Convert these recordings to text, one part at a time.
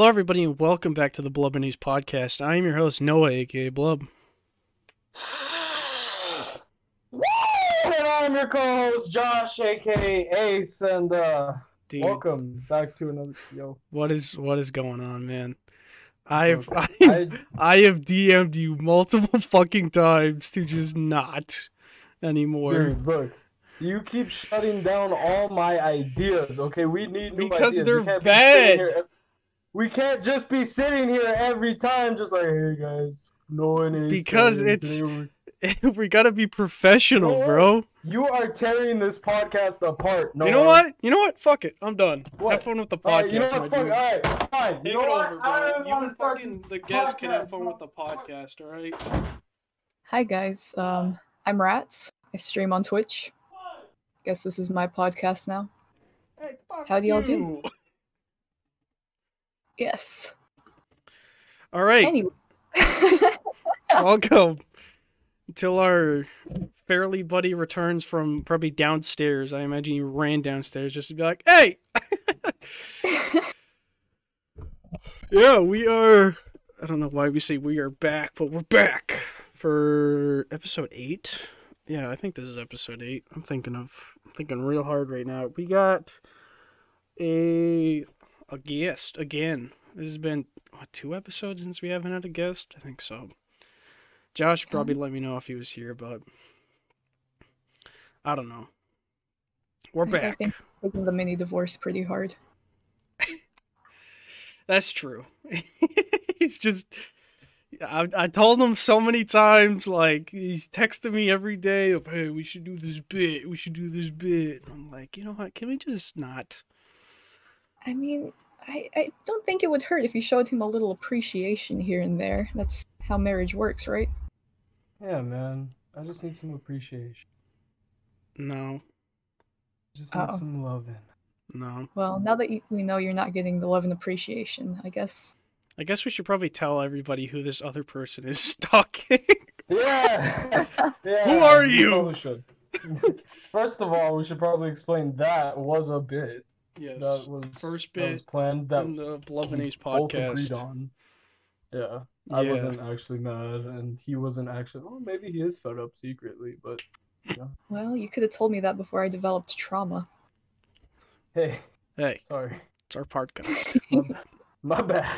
Hello, everybody, and welcome back to the Blub and News podcast. I am your host, Noah, aka Blub. And I'm your co-host Josh, aka Ace, and uh, Dude, welcome back to another yo. what is what is going on, man? I've I, I have DM'd you multiple fucking times to just not anymore. dude, look, you keep shutting down all my ideas. Okay, we need new Because ideas. they're can't bad. Be sitting here, we can't just be sitting here every time, just like, hey guys, no one is. Because it's- we're-" gotta be professional, You know bro. You are tearing this podcast apart. No You know what? You know what? Fuck it. I'm done. What? Have fun with the podcast, Alright, you know what? Fuck, dude. alright, fine. Take you know it what? over, bro. don't You want and to start fucking the guest can have fun with the podcast, all right? Hi guys, um, I'm Ratz. I stream on Twitch. Guess this is my podcast now. Hey, fuck How do y'all do? Yes. All right. Anyway, welcome until our fairly buddy returns from probably downstairs. I imagine he ran downstairs just to be like, "Hey." yeah, we are. I don't know why we say we are back, but we're back for episode eight. Yeah, I think this is episode eight. I'm thinking of I'm thinking real hard right now. We got a a guest again. This has been what two episodes since we haven't had a guest. I think so. Josh probably um, let me know if he was here, but I don't know. We're I back. think taking the mini divorce pretty hard. That's true. he's just. I, I told him so many times, like, he's texting me every day of, hey, we should do this bit. We should do this bit. I'm like, you know what? Can we just not? I mean, I, I don't think it would hurt if you showed him a little appreciation here and there. That's how marriage works, right? Yeah, man. I just need some appreciation. No, Just need Uh-oh. some loving. no. Well, now that you, we know you're not getting the love and appreciation, I guess. I guess we should probably tell everybody who this other person is talking. Yeah. yeah. Who are you? probably should. First of all, we should probably explain that was a bit. Yes. That was First that was bit planned. That in the Blub we and Ace both podcast. agreed on. Yeah. I Yeah. wasn't actually mad, and he wasn't actually. Oh, maybe he is fed up secretly, but Well, you could have told me that before I developed trauma. hey, Hey, sorry, it's our podcast. my, my bad.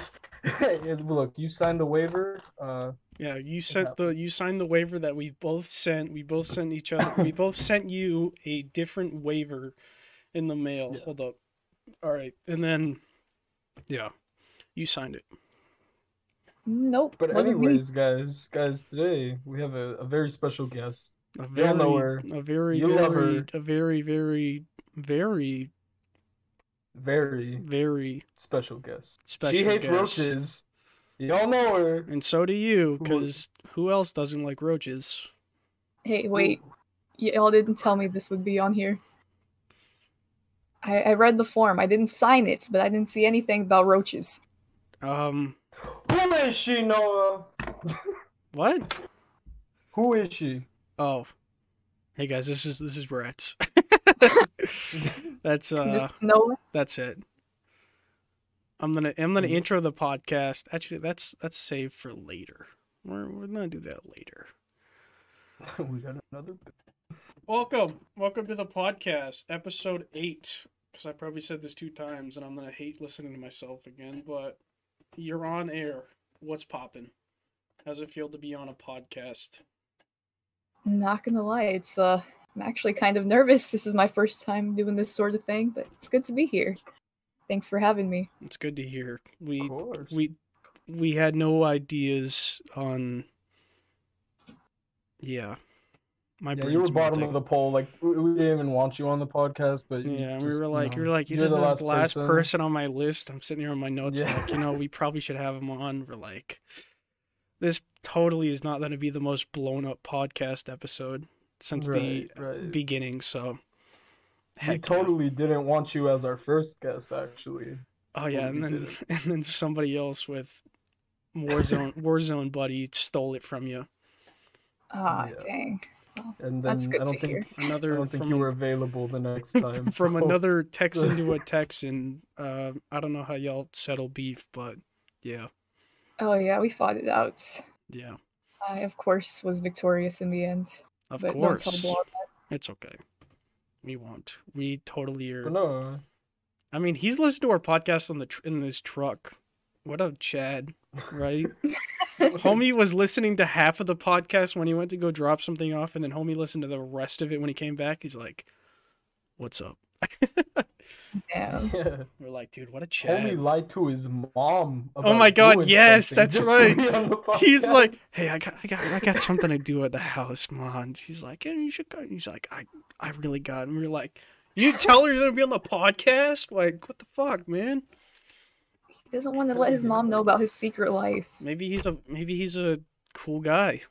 Hey, Look, you signed the waiver. Uh, Yeah, you sent the you signed the waiver that we both sent. We both sent each other. we both sent you a different waiver in the mail. Yeah. Hold up. All right, and then yeah, you signed it. Nope, but wasn't me. anyways, guys, guys, today we have a, a very special guest. A You'll very, know her. a very, You love very, her. a very, very, very, Very very special guest. special. she hates guest. roaches. Y'all know her. and so do you, because who else doesn't like roaches? Hey, wait. Y'all didn't tell me this would be on here. I, I read the form. I didn't sign it, but I didn't see anything about roaches. Um, Who is she, Noah? what? Who is she? Oh, hey guys, this is this is Ratz. That's this uh. is Noah. That's it. I'm gonna I'm gonna Mhm. intro the podcast. Actually, that's that's saved for later. We're we're gonna do that later. we got another. Welcome, welcome to the podcast, episode eight. Because I probably said this two times, and I'm gonna hate listening to myself again. But you're on air. What's poppin'? How's it feel to be on a podcast? Not gonna lie, it's uh I'm actually kind of nervous. This is my first time doing this sort of thing, but it's good to be here. Thanks for having me. It's good to hear. We Of we we had no ideas on. Yeah, my yeah, you were bottom melting. of the poll. Like we, we didn't even want you on the podcast, but you Yeah, we just, were you like, we were like, you're this is the the last, last person. person. on my list. I'm sitting here on my notes, Yeah. like, you know, we probably should have him on. We're like, this totally is not going to be the most blown up podcast episode since Right, the right. beginning. So, We heck yeah. totally didn't want you as our first guest, actually. Oh yeah, and then did and then somebody else with Warzone Warzone buddy stole it from you. Ah, Yeah. dang. And then That's good I don't to think hear. I don't think from you were available the next time. from so- another Texan to a Texan. Uh, I don't know how y'all settle beef, but yeah, Oh yeah, we fought it out. yeah, I of course was victorious in the end. of but course. don't tell Blub It's okay. We won't. We totally are. No, I mean, he's listened to our podcast on the tr- in this truck. What up, Chad? Right? homie was listening to half of the podcast when he went to go drop something off, and then homie listened to the rest of it when he came back. He's like, "What's up?" Damn. yeah. We're like, "Dude, what a Chad." Homie lied to his mom. Oh my God, yes, that's right. be on the He's like, "Hey, I got, I got, I got something to do at the house, man." She's like, "Yeah, you should go." He's like, "I, I really got." it." And we're like, "You tell her you're gonna be on the podcast? Like, what the fuck, man?" He doesn't want to let his mom know about his secret life. Maybe he's a, maybe he's a cool guy,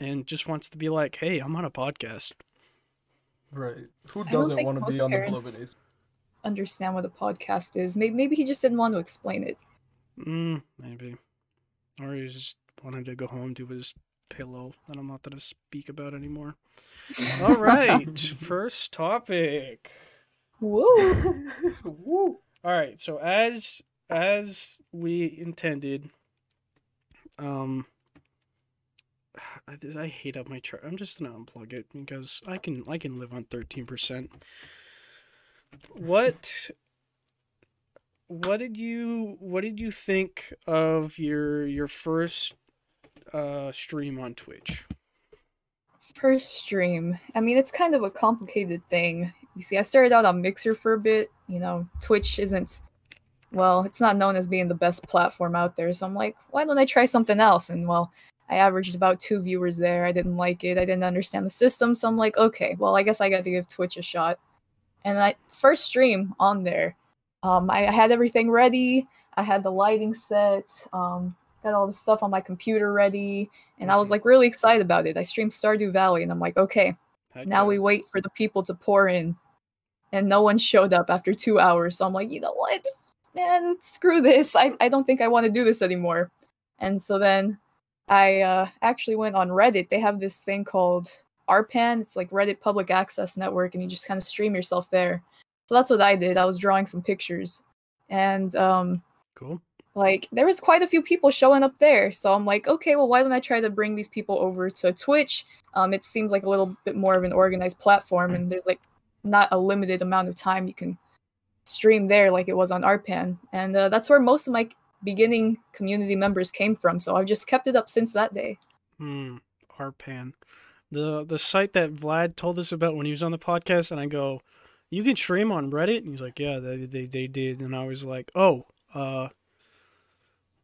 and just wants to be like, "Hey, I'm on a podcast." right. Who doesn't want to be on the parents- Beloved Understand what a podcast is. Maybe maybe he just didn't want to explain it. Mm, maybe. Or he just wanted to go home to his pillow that I'm not going to speak about anymore. All right, first topic. Woo! Woo. All right, so as as we intended, um, I, I hate up my chart. I'm just gonna unplug it because I can I can live on thirteen percent. What what did you what did you think of your your first uh stream on Twitch? First stream. I mean, it's kind of a complicated thing. You see, I started out on Mixer for a bit. You know, Twitch isn't, well, it's not known as being the best platform out there. So I'm like, why don't I try something else? And well, I averaged about two viewers there. I didn't like it. I didn't understand the system. So I'm like, okay, well, I guess I got to give Twitch a shot. And I first stream on there. Um, I had everything ready. I had the lighting set. Um, got all the stuff on my computer ready and I was Mhm. like really excited about it. I streamed Stardew Valley, and I'm like, okay, Heck now we wait for the people to pour in, and no one showed up after two hours. So I'm like, you know what, man, screw this. I I don't think I want to do this anymore. And so then I uh, actually went on Reddit. They have this thing called RPAN. It's like Reddit Public Access Network, and you just kind of stream yourself there. So that's what I did. I was drawing some pictures, and um, cool. like there was quite a few people showing up there so i'm like okay well why don't i try to bring these people over to twitch um, it seems like a little bit more of an organized platform and there's like not a limited amount of time you can stream there like it was on RPAN and uh, that's where most of my beginning community members came from so i've just kept it up since that day Hmm. RPAN. The the site that Vlad told us about when he was on the podcast, and I go, "You can stream on Reddit." And he's like, "Yeah, they they, they did." And I was like, "Oh, uh,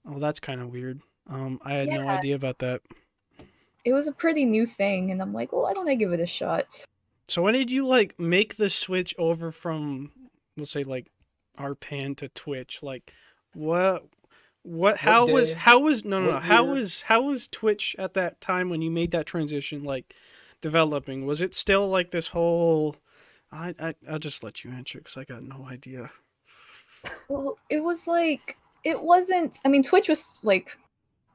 oh, that's kind of weird." Um, I had no idea about that. it was a pretty new thing and i'm like well why don't i give it a shot So when did you like make the switch over from, let's say, like RPAN to Twitch? Like, what? What? How was? How was? No, no, no. How year? was? How was Twitch at that time when you made that transition? Like, developing? Was it still like this whole? I I I'll just let you answer because I got no idea. Well, it was like it wasn't. I mean, Twitch was like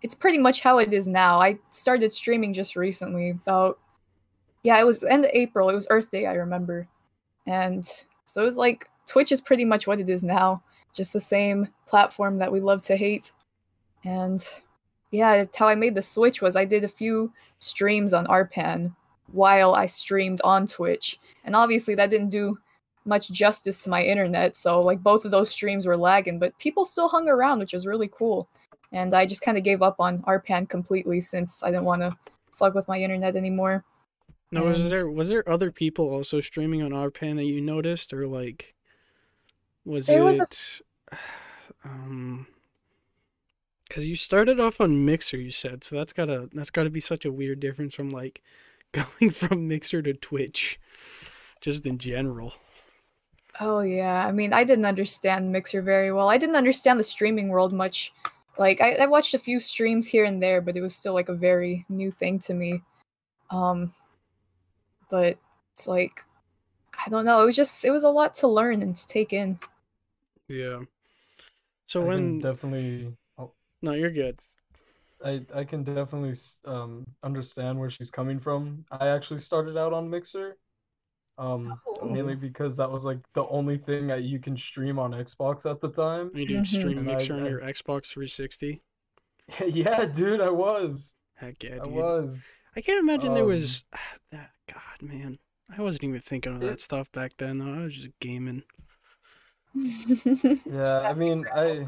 it's pretty much how it is now. I started streaming just recently, about yeah, it was end of April. It was Earth Day, I remember, and so it was like Twitch is pretty much what it is now, just the same platform that we love to hate, and yeah, how I made the switch was I did a few streams on RPAN while I streamed on Twitch, and obviously that didn't do much justice to my internet. So like both of those streams were lagging, but people still hung around, which was really cool. And I just kind of gave up on RPAN completely since I didn't want to fuck with my internet anymore. No, was there was there other people also streaming on RPAN that you noticed, or like, was There was a- it, um, because you started off on Mixer, you said, so that's gotta that's gotta be such a weird difference from like going from Mixer to Twitch, just in general. Oh yeah, I mean I didn't understand Mixer very well. I didn't understand the streaming world much. Like I, I watched a few streams here and there, but it was still like a very new thing to me. Um, but it's like I don't know. It was just it was a lot to learn and to take in. Yeah. So I when definitely. Oh, no, you're good. I I can definitely um understand where she's coming from. I actually started out on Mixer, um, Oh. mainly because that was like the only thing that you can stream on Xbox at the time. You do Mhm. stream And I- Mixer on I- your Xbox 360. Yeah, dude, I was. Heck yeah, dude. I was. I can't imagine there Um, was that. God, man, I wasn't even thinking of that stuff back then. Though I was just gaming, Yeah, I mean, I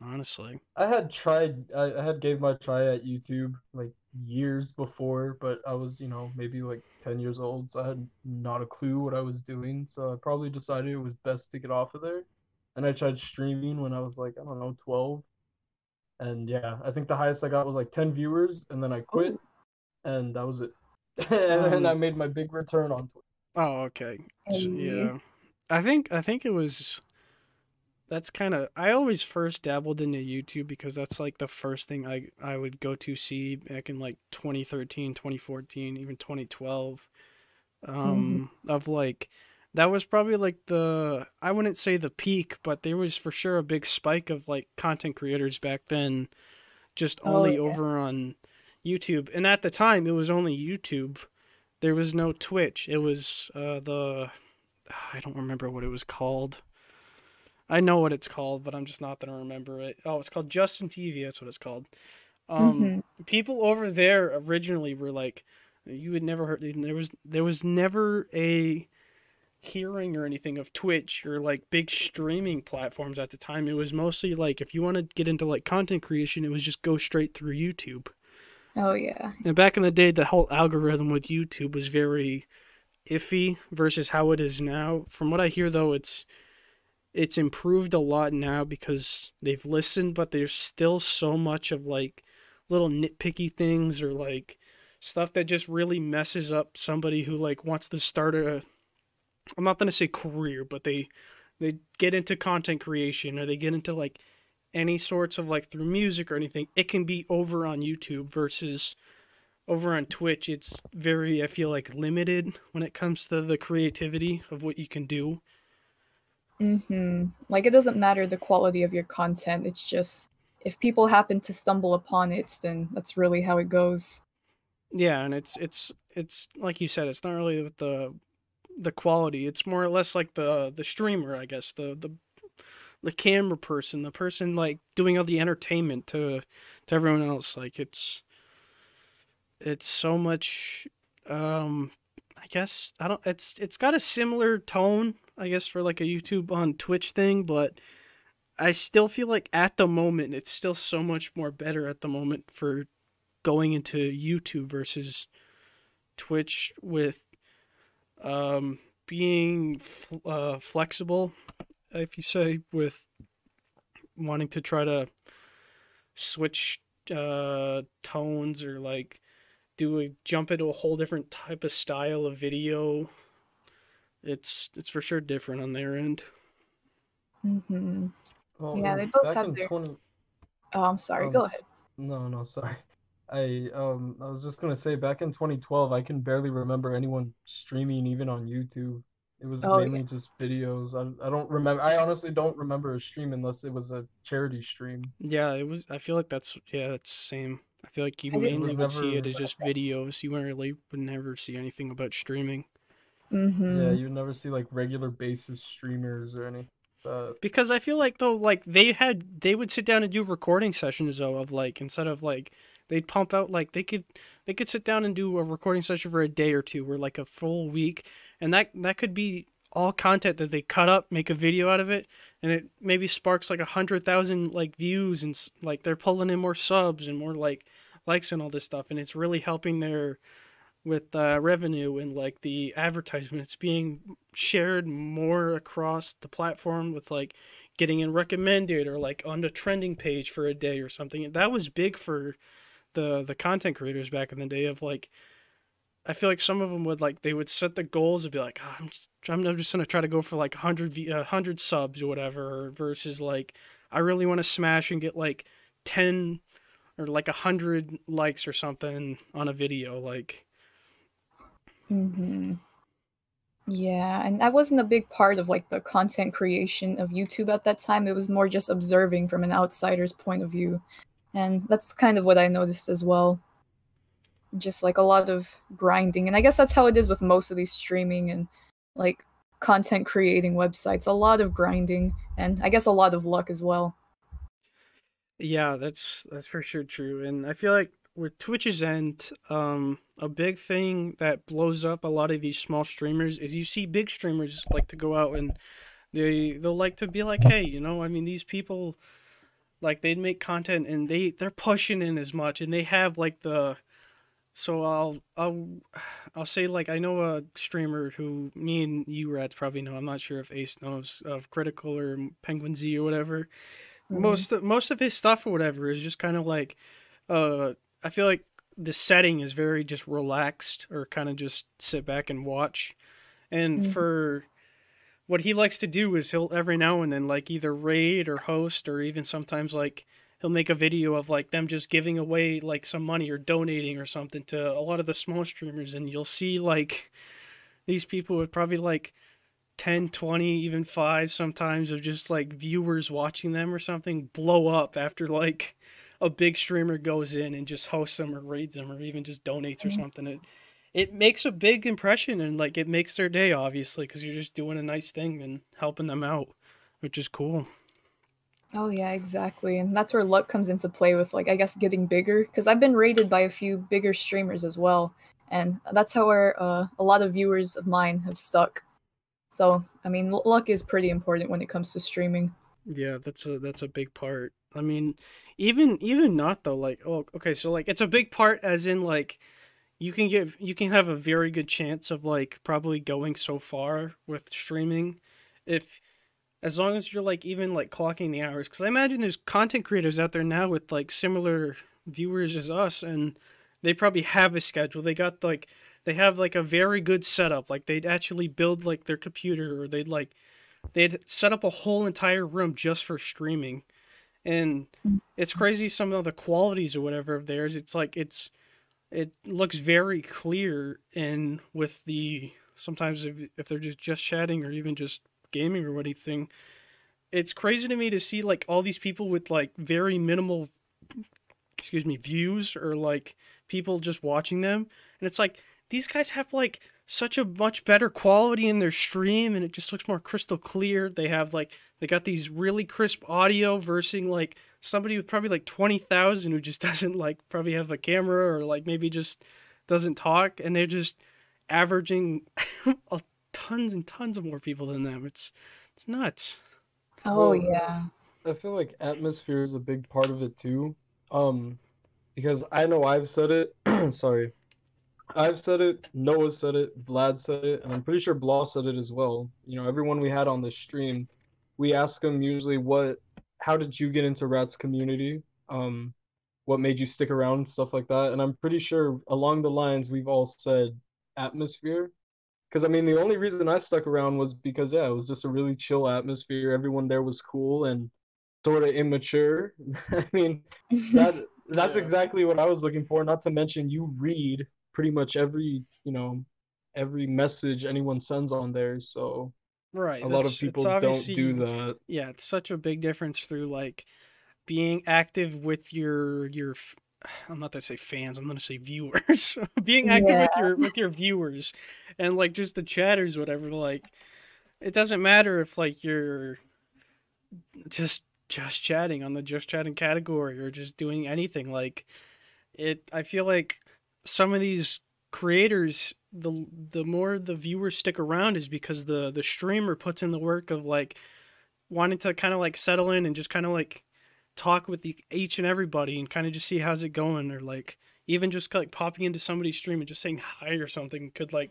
honestly. I had tried I, I had gave my try at YouTube like years before, but I was, you know, maybe like 10 years old, so I had not a clue what I was doing. So I probably decided it was best to get off of there. And I tried streaming when I was like, I don't know, 12. And yeah, I think the highest I got was like 10 viewers, and then I quit, and that was it. And then I Um, made my big return on Twitch. Oh, okay. S- Hey. yeah, I think I think it was. That's kind of. I always first dabbled into YouTube because that's like the first thing I I would go to see back in like 2013, 2014, even 2012. Um, of like, that was probably like the I wouldn't say the peak, but there was for sure a big spike of like content creators back then, just Oh, only yeah. over on YouTube. And at the time, it was only YouTube. There was no Twitch. It was uh, the I don't remember what it was called. I know what it's called, but I'm just not gonna remember it. Oh, it's called Justin TV. That's what it's called. Um, Mhm. people over there originally were like, you had never heard. There was there was never a hearing or anything of Twitch or like big streaming platforms at the time. It was mostly like if you want to get into like content creation, it was just go straight through YouTube. Oh yeah. And back in the day, the whole algorithm with YouTube was very iffy versus how it is now. From what I hear, though, it's it's improved a lot now because they've listened, but there's still so much of like little nitpicky things or like stuff that just really messes up somebody who like wants to start a I'm not gonna say career, but they they get into content creation or they get into like any sorts of like through music or anything, it can be over on YouTube versus over on Twitch. It's very, I feel like, limited when it comes to the creativity of what you can do. hmm Like it doesn't matter the quality of your content. It's just if people happen to stumble upon it, then that's really how it goes. Yeah, and it's it's it's like you said, it's not really with the the quality. It's more or less like the the streamer, I guess, the the the camera person, the person like doing all the entertainment to to everyone else. Like it's it's so much um I guess I don't it's it's got a similar tone, I guess, for like a YouTube on Twitch thing, but I still feel like at the moment it's still so much more better at the moment for going into YouTube versus Twitch with um being uh flexible if you say with wanting to try to switch uh tones or like do a jump into a whole different type of style of video it's it's for sure different on their end Mm-hmm. Well, Yeah, um, they both have their- 20 Oh, I'm sorry. Um, Go ahead. No, no, sorry. I um I was just gonna say back in 2012 I can barely remember anyone streaming even on YouTube. It was Oh, mainly just videos. I I don't remember I honestly don't remember a stream unless it was a charity stream. yeah it was i feel like that's yeah it's same i feel like you I mainly would was see it as just videos you wouldn't really would never see anything about streaming Mm-hmm. Yeah, you'd never see like regular basis streamers or any uh because I feel like though like they had they would sit down and do recording sessions though of like instead of like they'd pump out like they could they could sit down and do a recording session for a day or two or like a full week and that that could be all content that they cut up make a video out of it and it maybe sparks like a hundred thousand like views and like they're pulling in more subs and more like likes and all this stuff and it's really helping their with uh, revenue and like the advertisement. It's being shared more across the platform with like getting in recommended or like on the trending page for a day or something. That was big for the the content creators back in the day of like I feel like some of them would like they would set the goals and be like oh, I'm just I'm just gonna try to go for like 100 v- uh, 100 subs or whatever versus like I really want to smash and get like 10 or like 100 likes or something on a video like hmm Yeah, and I wasn't a big part of like the content creation of YouTube at that time. It was more just observing from an outsider's point of view. and that's kind of what I noticed as well. Just like a lot of grinding, and I guess that's how it is with most of these streaming and like content creating websites. A lot of grinding, and I guess a lot of luck as well. Yeah, that's that's for sure true. And I feel like with Twitch's end, um, a big thing that blows up a lot of these small streamers is you see big streamers like to go out and they they'll like to be like, hey, you know, I mean these people like they'd make content and they they're pushing in as much and they have like the so I'll I'll I'll say like I know a streamer who me and you Ratz probably know. I'm not sure if Ace knows of Critical or Penguin Z or whatever. Mhm. Most of, most of his stuff or whatever is just kind of like uh I feel like the setting is very just relaxed or kind of just sit back and watch. And Mhm. for what he likes to do is he'll every now and then like either raid or host or even sometimes like he'll make a video of like them just giving away like some money or donating or something to a lot of the small streamers and you'll see like these people with probably like 10 20 even 5 sometimes of just like viewers watching them or something blow up after like a big streamer goes in and just hosts them or raids them or even just donates or Mhm. something it it makes a big impression and like it makes their day obviously because you're just doing a nice thing and helping them out which is cool Oh yeah, exactly. And that's where luck comes into play with like I guess getting bigger because I've been raided by a few bigger streamers as well. And that's how where uh, a lot of viewers of mine have stuck. So, I mean, l- luck is pretty important when it comes to streaming. Yeah, that's a that's a big part. I mean, even even not though, like oh okay, so like it's a big part as in like you can get you can have a very good chance of like probably going so far with streaming if as long as you're like even like clocking the hours because I imagine there's content creators out there now with like similar viewers as us and they probably have a schedule. They got like they have like a very good setup. Like they'd actually build like their computer or they'd like they'd set up a whole entire room just for streaming and it's crazy some of the qualities or whatever of theirs it's like it's it looks very clear and with the sometimes if, if they're just just chatting or even just gaming or anything it's crazy to me to see like all these people with like very minimal excuse me views or like people just watching them. And it's like these guys have like such a much better quality in their stream and it just looks more crystal clear. They have like they got these really crisp audio versus like somebody with probably like 20,000 who just doesn't like probably have a camera or like maybe just doesn't talk and they're just averaging a tons and tons of more people than them it's it's nuts Oh Well, yeah. I feel like atmosphere is a big part of it too. Um, because I know I've said it. sorry, I've said it. Noah said it. Vlad said it, and I'm pretty sure Blah said it as well. You know, everyone we had on this stream, we ask them usually what, how did you get into Ratz community? Um, what made you stick around, stuff like that. And I'm pretty sure along the lines we've all said atmosphere. Because I mean, the only reason I stuck around was because yeah, it was just a really chill atmosphere. Everyone there was cool and sort of immature. I mean, that that's Yeah. exactly what I was looking for. Not to mention, you read pretty much every you know every message anyone sends on there. So right a lot of people don't do that. yeah it's such a big difference through like being active with your your f- i'm not gonna say fans i'm gonna say viewers. Being active with your with your viewers and like just the chatters whatever like it doesn't matter if like you're just just chatting on the just chatting category or just doing anything like it i feel like some of these creators the the more the viewers stick around is because the the streamer puts in the work of like wanting to kind of like settle in and just kind of like talk with the, each and everybody and kind of just see how's it going or like even just like popping into somebody's stream and just saying hi or something could like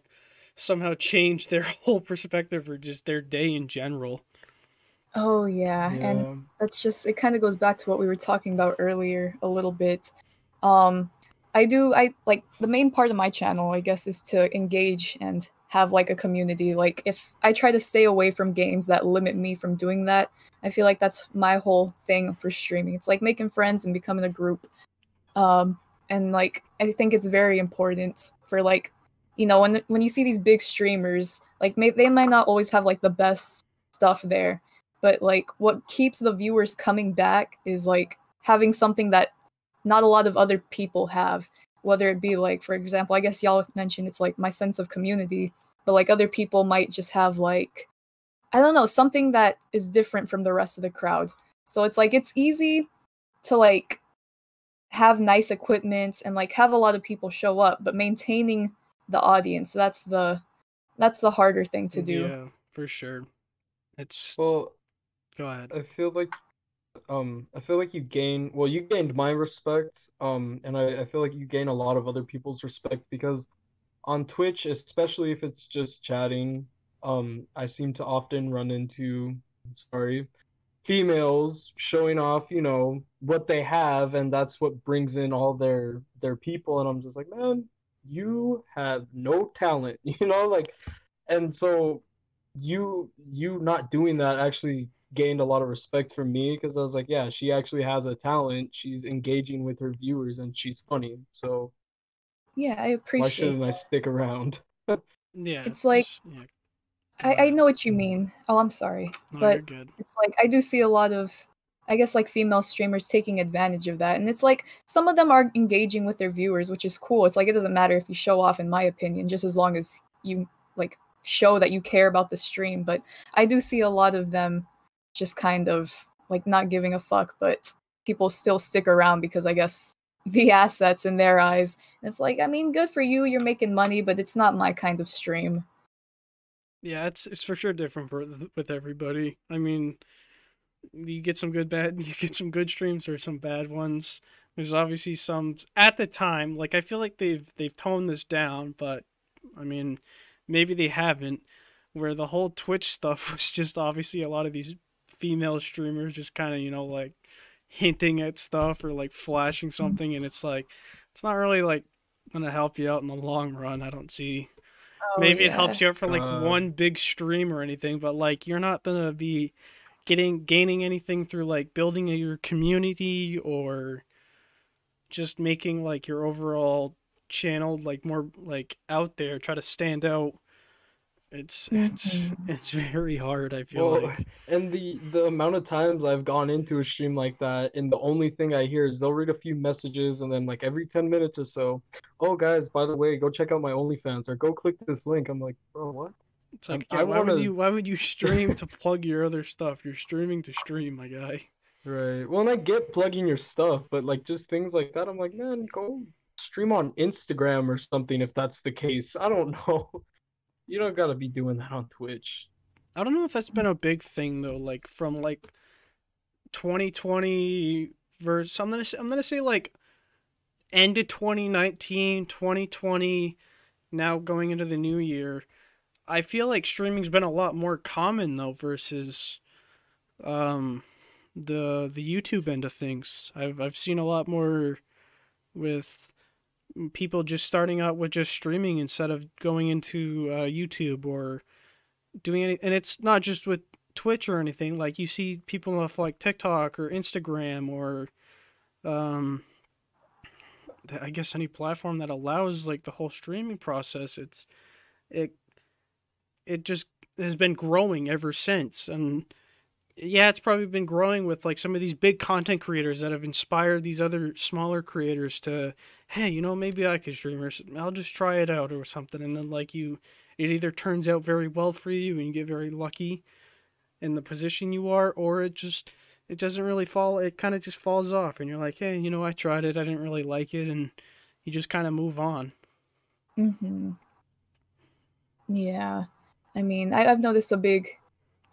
somehow change their whole perspective or just their day in general Oh yeah. And that's just it kind of goes back to what we were talking about earlier a little bit um i do i like the main part of my channel i guess is to engage and have like a community. Like if i try to stay away from games that limit me from doing that i feel like that's my whole thing for streaming. It's like making friends and becoming a group. Um and like i think it's very important for like you know when when you see these big streamers like may, they might not always have like the best stuff there but like what keeps the viewers coming back is like having something that not a lot of other people have whether it be like for example i guess y'all mentioned it's like my sense of community but like other people might just have like i don't know something that is different from the rest of the crowd so it's like it's easy to like have nice equipment and like have a lot of people show up but maintaining the audience that's the that's the harder thing to do Yeah, for sure. It's Well, go ahead. I feel like um I feel like you gain well you gained my respect um and I, I feel like you gain a lot of other people's respect because on Twitch especially if it's just chatting um I seem to often run into sorry females showing off you know what they have and that's what brings in all their their people and I'm just like man you have no talent you know like and so you you not doing that actually gained a lot of respect from me because I was like, yeah, she actually has a talent. She's engaging with her viewers and she's funny. So yeah i appreciate. why shouldn't I stick around? Yeah, It's like- yeah. I, I know what you mean oh i'm sorry No, but you're good. it's like I do see a lot of I guess like female streamers taking advantage of that. And it's like some of them are engaging with their viewers, which is cool. It's like it doesn't matter if you show off in my opinion, just as long as you like show that you care about the stream. But I do see a lot of them just kind of like not giving a fuck, but people still stick around because I guess the assets in their eyes. It's like, I mean, good for you, you're making money, but it's not my kind of stream. Yeah, it's it's for sure different for with everybody. I mean, you get some good bad, you get some good streams or some bad ones. There's obviously some at the time. Like I feel like they've they've toned this down, but I mean, maybe they haven't. Where the whole Twitch stuff was just obviously a lot of these female streamers just kind of you know like hinting at stuff or like flashing mm-hmm. something, and it's like it's not really like gonna help you out in the long run. I don't see oh, maybe it helps you out for like God. one big stream or anything but like you're not gonna be getting gaining anything through like building your community or just making like your overall channel like more like out there try to stand out it's it's Mhm. it's very hard i feel Well, like and the the amount of times I've gone into a stream like that, and the only thing I hear is they'll read a few messages, and then like every 10 minutes or so, oh guys, by the way, go check out my OnlyFans or go click this link. I'm like, bro, what? it's like I yeah, why would wanna- you why would you stream to plug your other stuff you're streaming to stream my guy Right. Well, and I get plugging your stuff, but like just things like that, I'm like, man, go stream on Instagram or something if that's the case. I don't know. You don't gotta be doing that on Twitch. I don't know if that's been a big thing though, like from like 2020 versus I'm gonna say, I'm gonna say like end of 2019, 2020, now going into the new year. I feel like streaming's been a lot more common though versus um the the YouTube end of things. I've I've seen a lot more with people just starting out with just streaming instead of going into uh, YouTube or doing any and it's not just with Twitch or anything like you see people off like TikTok or Instagram or um I guess any platform that allows like the whole streaming process it's it it just has been growing ever since and yeah it's probably been growing with like some of these big content creators that have inspired these other smaller creators to hey you know maybe I could stream or I'll just try it out or something. And then like you it either turns out very well for you and you get very lucky in the position you are or it just it doesn't really fall it kind of just falls off and you're like hey you know i tried it. I didn't really like it. And you just kind of move on. Hmm Yeah. I mean, I, I've noticed a big,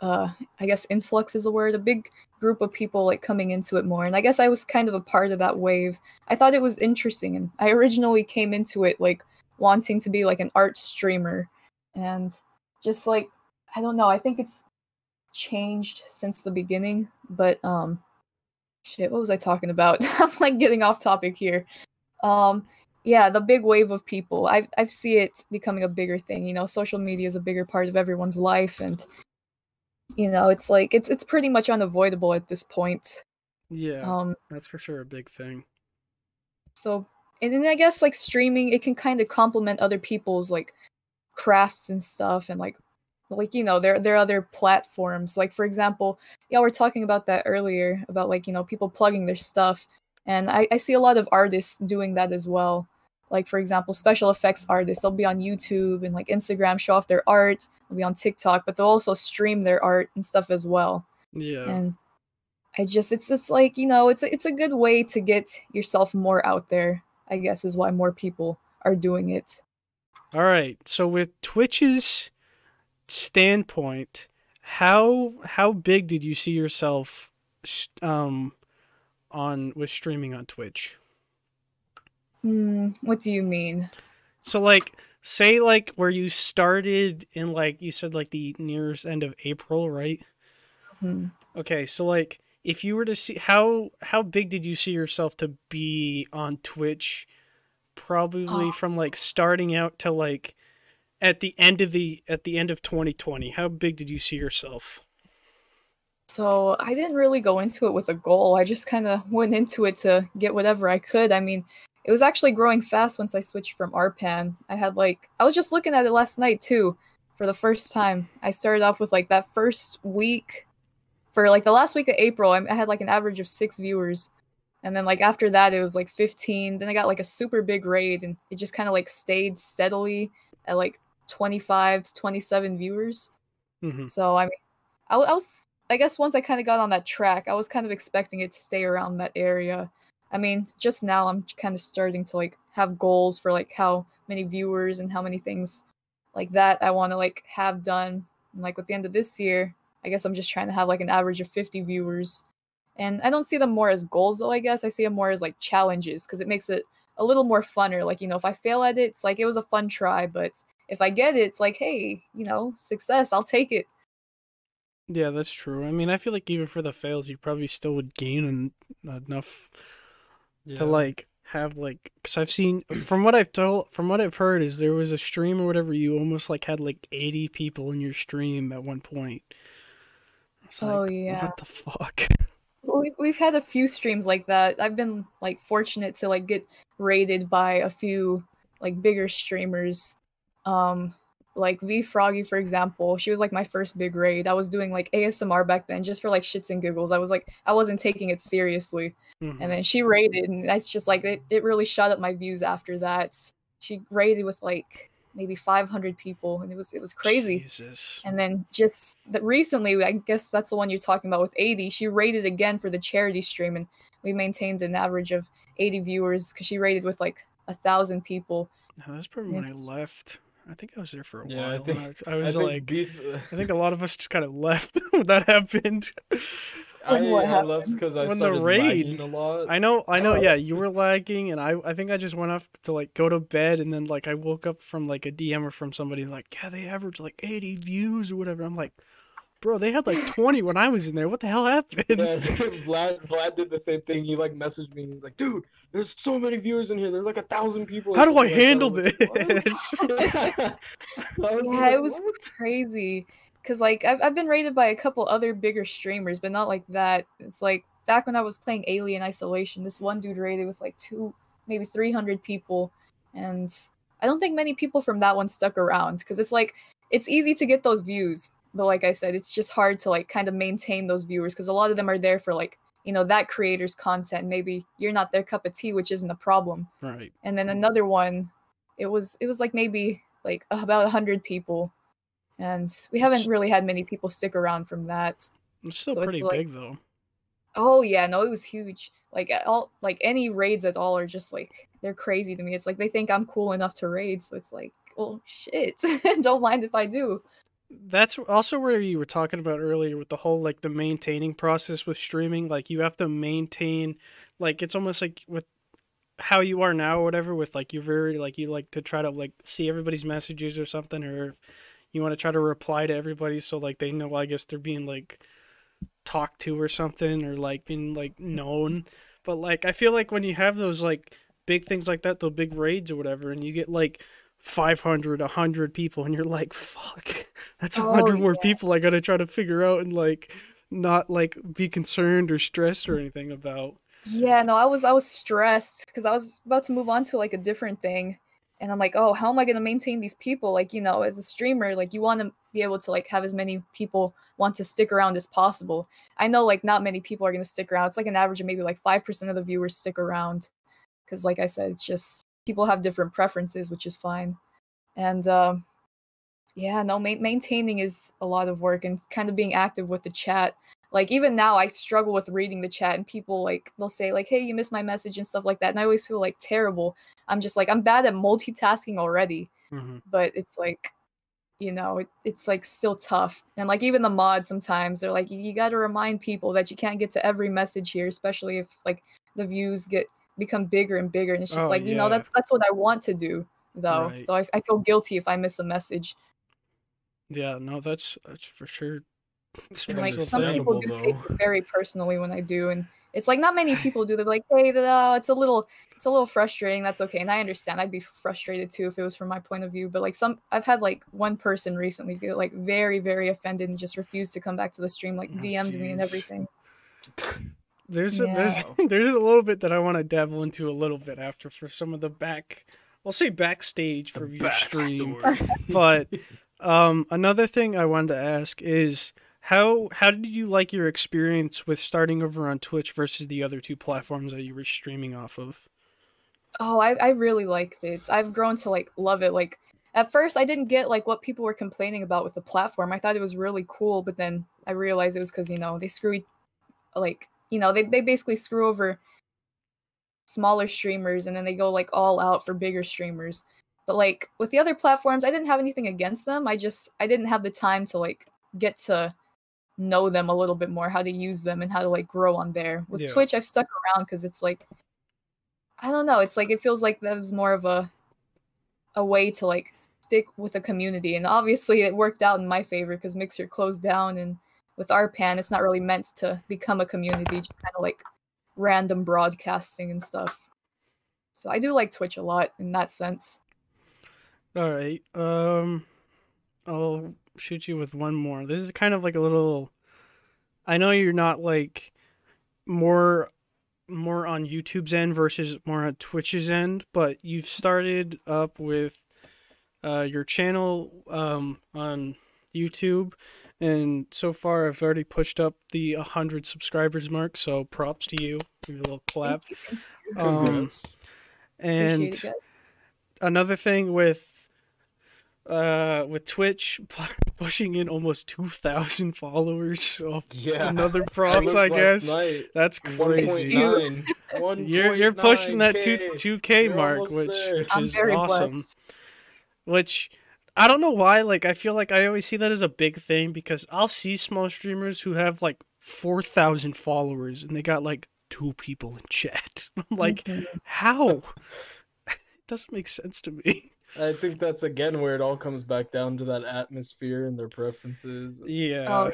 uh, I guess influx is the word, a big group of people like coming into it more. And I guess I was kind of a part of that wave. I thought it was interesting. And I originally came into it like wanting to be like an art streamer. And just like, I don't know, I think it's changed since the beginning. But, um, shit, what was I talking about? I'm like getting off topic here. Um, yeah the big wave of people i i see it becoming a bigger thing you know social media is a bigger part of everyone's life and you know it's like it's it's pretty much unavoidable at this point. Yeah um that's for sure a big thing. So and then i guess like streaming it can kind of complement other people's like crafts and stuff and like like you know there there are other platforms. Like for example yeah we are talking about that earlier about like you know people plugging their stuff And I, I see a lot of artists doing that as well. Like for example, special effects artists, they'll be on YouTube and like Instagram, show off their art. They'll be on TikTok, but they'll also stream their art and stuff as well. Yeah. And I just it's it's like you know it's a, it's a good way to get yourself more out there. I guess is why more people are doing it. All right. So with Twitch's standpoint, how how big did you see yourself um on with streaming on Twitch? Hmm, what do you mean? So like say like where you started in like you said like the nearest end of April, right? Hmm. Okay, so like if you were to see how how big did you see yourself to be on Twitch probably Oh. from like starting out to like at the end of the at the end of 2020 how big did you see yourself So I didn't really go into it with a goal. I just kind of went into it to get whatever I could. I mean, it was actually growing fast once I switched from RPAN. I had like I was just looking at it last night too for the first time. I started off with like that first week for like the last week of April. I I had like an average of 6 viewers. And then like after that it was like 15. Then I got like a super big raid and it just kind of like stayed steadily at like 25 to 27 viewers. hmm So I mean, I was I guess once I kind of got on that track, I was kind of expecting it to stay around that area. I mean, just now I'm kind of starting to like have goals for like how many viewers and how many things like that I want to like have done. And like with the end of this year, I guess I'm just trying to have like an average of 50 viewers. And I don't see them more as goals though, I guess. I see them more as like challenges because it makes it a little more funner. Like, you know, if I fail at it, it's like it was a fun try, but if I get it, it's like, hey, you know, success, I'll take it. yeah that's true i mean i feel like even for the fails you probably still would gain en- enough Yeah. to like have like because i've seen from what i've told from what i've heard is there was a stream or whatever you almost like had like 80 people in your stream at one point It's Oh, like, yeah. what the fuck We- We've had a few streams like that. I've been like fortunate to like get raided by a few like bigger streamers. Um like V Froggy for example, she was like my first big raid. I was doing like ASMR back then just for like shits and giggles. I was like I wasn't taking it seriously. Mhm. And then she raided and that's just like it, it really shot up my views after that. She raided with like maybe 500 people and it was it was crazy. jesus And then just that recently, I guess that's the one you're talking about with 80. She raided again for the charity stream, and we maintained an average of 80 viewers because she raided with like a thousand people. No, that's probably when I left. I think I was there for a Yeah, I while. think- I was, I I think like, beef. Uh, I think a lot of us just kind of left when that happened. I, What I left because I When the raid- lagging a lot. I know, I know. Yeah, you were lagging, and I, I think I just went off to like go to bed, and then like I woke up from like a DM or from somebody like, yeah, they average like eighty views or whatever. I'm like, bro, they had like twenty when I was in there. What the hell happened? Yeah, Vlad, Vlad did the same thing. He like messaged me. He's like, "Dude, there's so many viewers in here. There's like a thousand people." How do I something like that." handle like, this? I was Yeah, like, it was "What?" crazy. Cause like I've I've been raided by a couple other bigger streamers, but not like that. It's like back when I was playing Alien Isolation, this one dude raided with like two, maybe 300 people, and I don't think many people from that one stuck around because it's like it's easy to get those views, but like I said, it's just hard to like kind of maintain those viewers because a lot of them are there for like you know that creator's content. Maybe you're not their cup of tea, which isn't a problem. Right. and then mm. another one it was it was like maybe like about 100 people. And we haven't really had many people stick around from that. It's still So it's pretty like- big though. oh yeah no it was huge. Like all like any raids at all are just like they're crazy to me. It's like they think i'm cool enough to raid so it's like well shit. Don't mind if i do That's also where you were talking about earlier with the whole like the maintaining process with streaming. Like you have to maintain, like it's almost like with how you are now or whatever. With like you're very like you like to try to like see everybody's messages or something, or you want to try to reply to everybody so like they know. I guess they're being like talked to or something, or like being like known. But like I feel like when you have those like big things like that, the big raids or whatever, and you get like 500 100 people and you're like fuck that's a Oh, hundred more people i gotta try to figure out and like not like be concerned or stressed or anything about. Yeah no i was i was stressed because i was about to move on to like a different thing and i'm like oh how am i to maintain these people? Like you know as a streamer like you want to be able to like have as many people want to stick around as possible. I know like not many people are to stick around. It's like an average of maybe like 5% of the viewers stick around because like i said it's just people have different preferences which is fine. And um yeah no ma- maintaining is a lot of work and kind of being active with the chat. Like even now i struggle with reading the chat and people like they'll say like hey you missed my message and stuff like that and i always feel like terrible. I'm just like i'm bad at multitasking already. Hmm but it's like you know it, it's like still tough. And like even the mods sometimes they're like you got to remind people that you can't get to every message here especially if like the views get become bigger and bigger and it's just Oh, like you know that's that's what i want to do though. Right. so I, I feel guilty if i miss a message. Yeah, no, that's that's for sure. It's and like some people do understandable, take it very personally when i do and it's like not many people do. They're like hey it's a little it's a little frustrating. That's okay and i understand. I'd be frustrated too if it was from my point of view but like some i've had like one person recently get like very very offended and just refused to come back to the stream like Oh, dm'd me and everything There's a, there's there's a little bit that I want to dabble into a little bit after for some of the back, I'll say backstage for your stream. But um, another thing I wanted to ask is how how did you like your experience with starting over on Twitch versus the other two platforms that you were streaming off of? Oh, I, I really liked it. I've grown to like love it. Like at first I didn't get like what people were complaining about with the platform. I thought it was really cool, but then I realized it was because, you know, they screw e- like, you know, they, they basically screw over smaller streamers and then they go like all out for bigger streamers. But like with the other platforms, I didn't have anything against them. I just I didn't have the time to like get to know them a little bit more, how to use them and how to like grow on there. With Yeah. Twitch, I've stuck around because it's like I don't know. It's like it feels like that was more of a a way to like stick with a community, and obviously it worked out in my favor because Mixer closed down, and with RPAN, it's not really meant to become a community, just kind of like random broadcasting and stuff. So I do like Twitch a lot in that sense. All right. Um, I'll shoot you with one more. This is kind of like a little. I know you're not like more more on YouTube's end versus more on Twitch's end, but you've started up with uh, your channel um, on YouTube, and so far I've already pushed up the 100 subscribers mark. So props to you. Give you a little clap. Thank you. Um, and Appreciate it, guys. another thing with uh with Twitch pushing in almost 2000 followers so yeah. another props looked I guess night, that's crazy 1.9. you're you're pushing that 2 1.9K. 2k You're mark which there. which I'm is very awesome blessed. which I don't know why like I feel like I always see that as a big thing because I'll see small streamers who have like 4000 followers and they got like two people in chat I'm like Mhm. how it doesn't make sense to me I think that's again where it all comes back down to that atmosphere and their preferences. Yeah, Oh,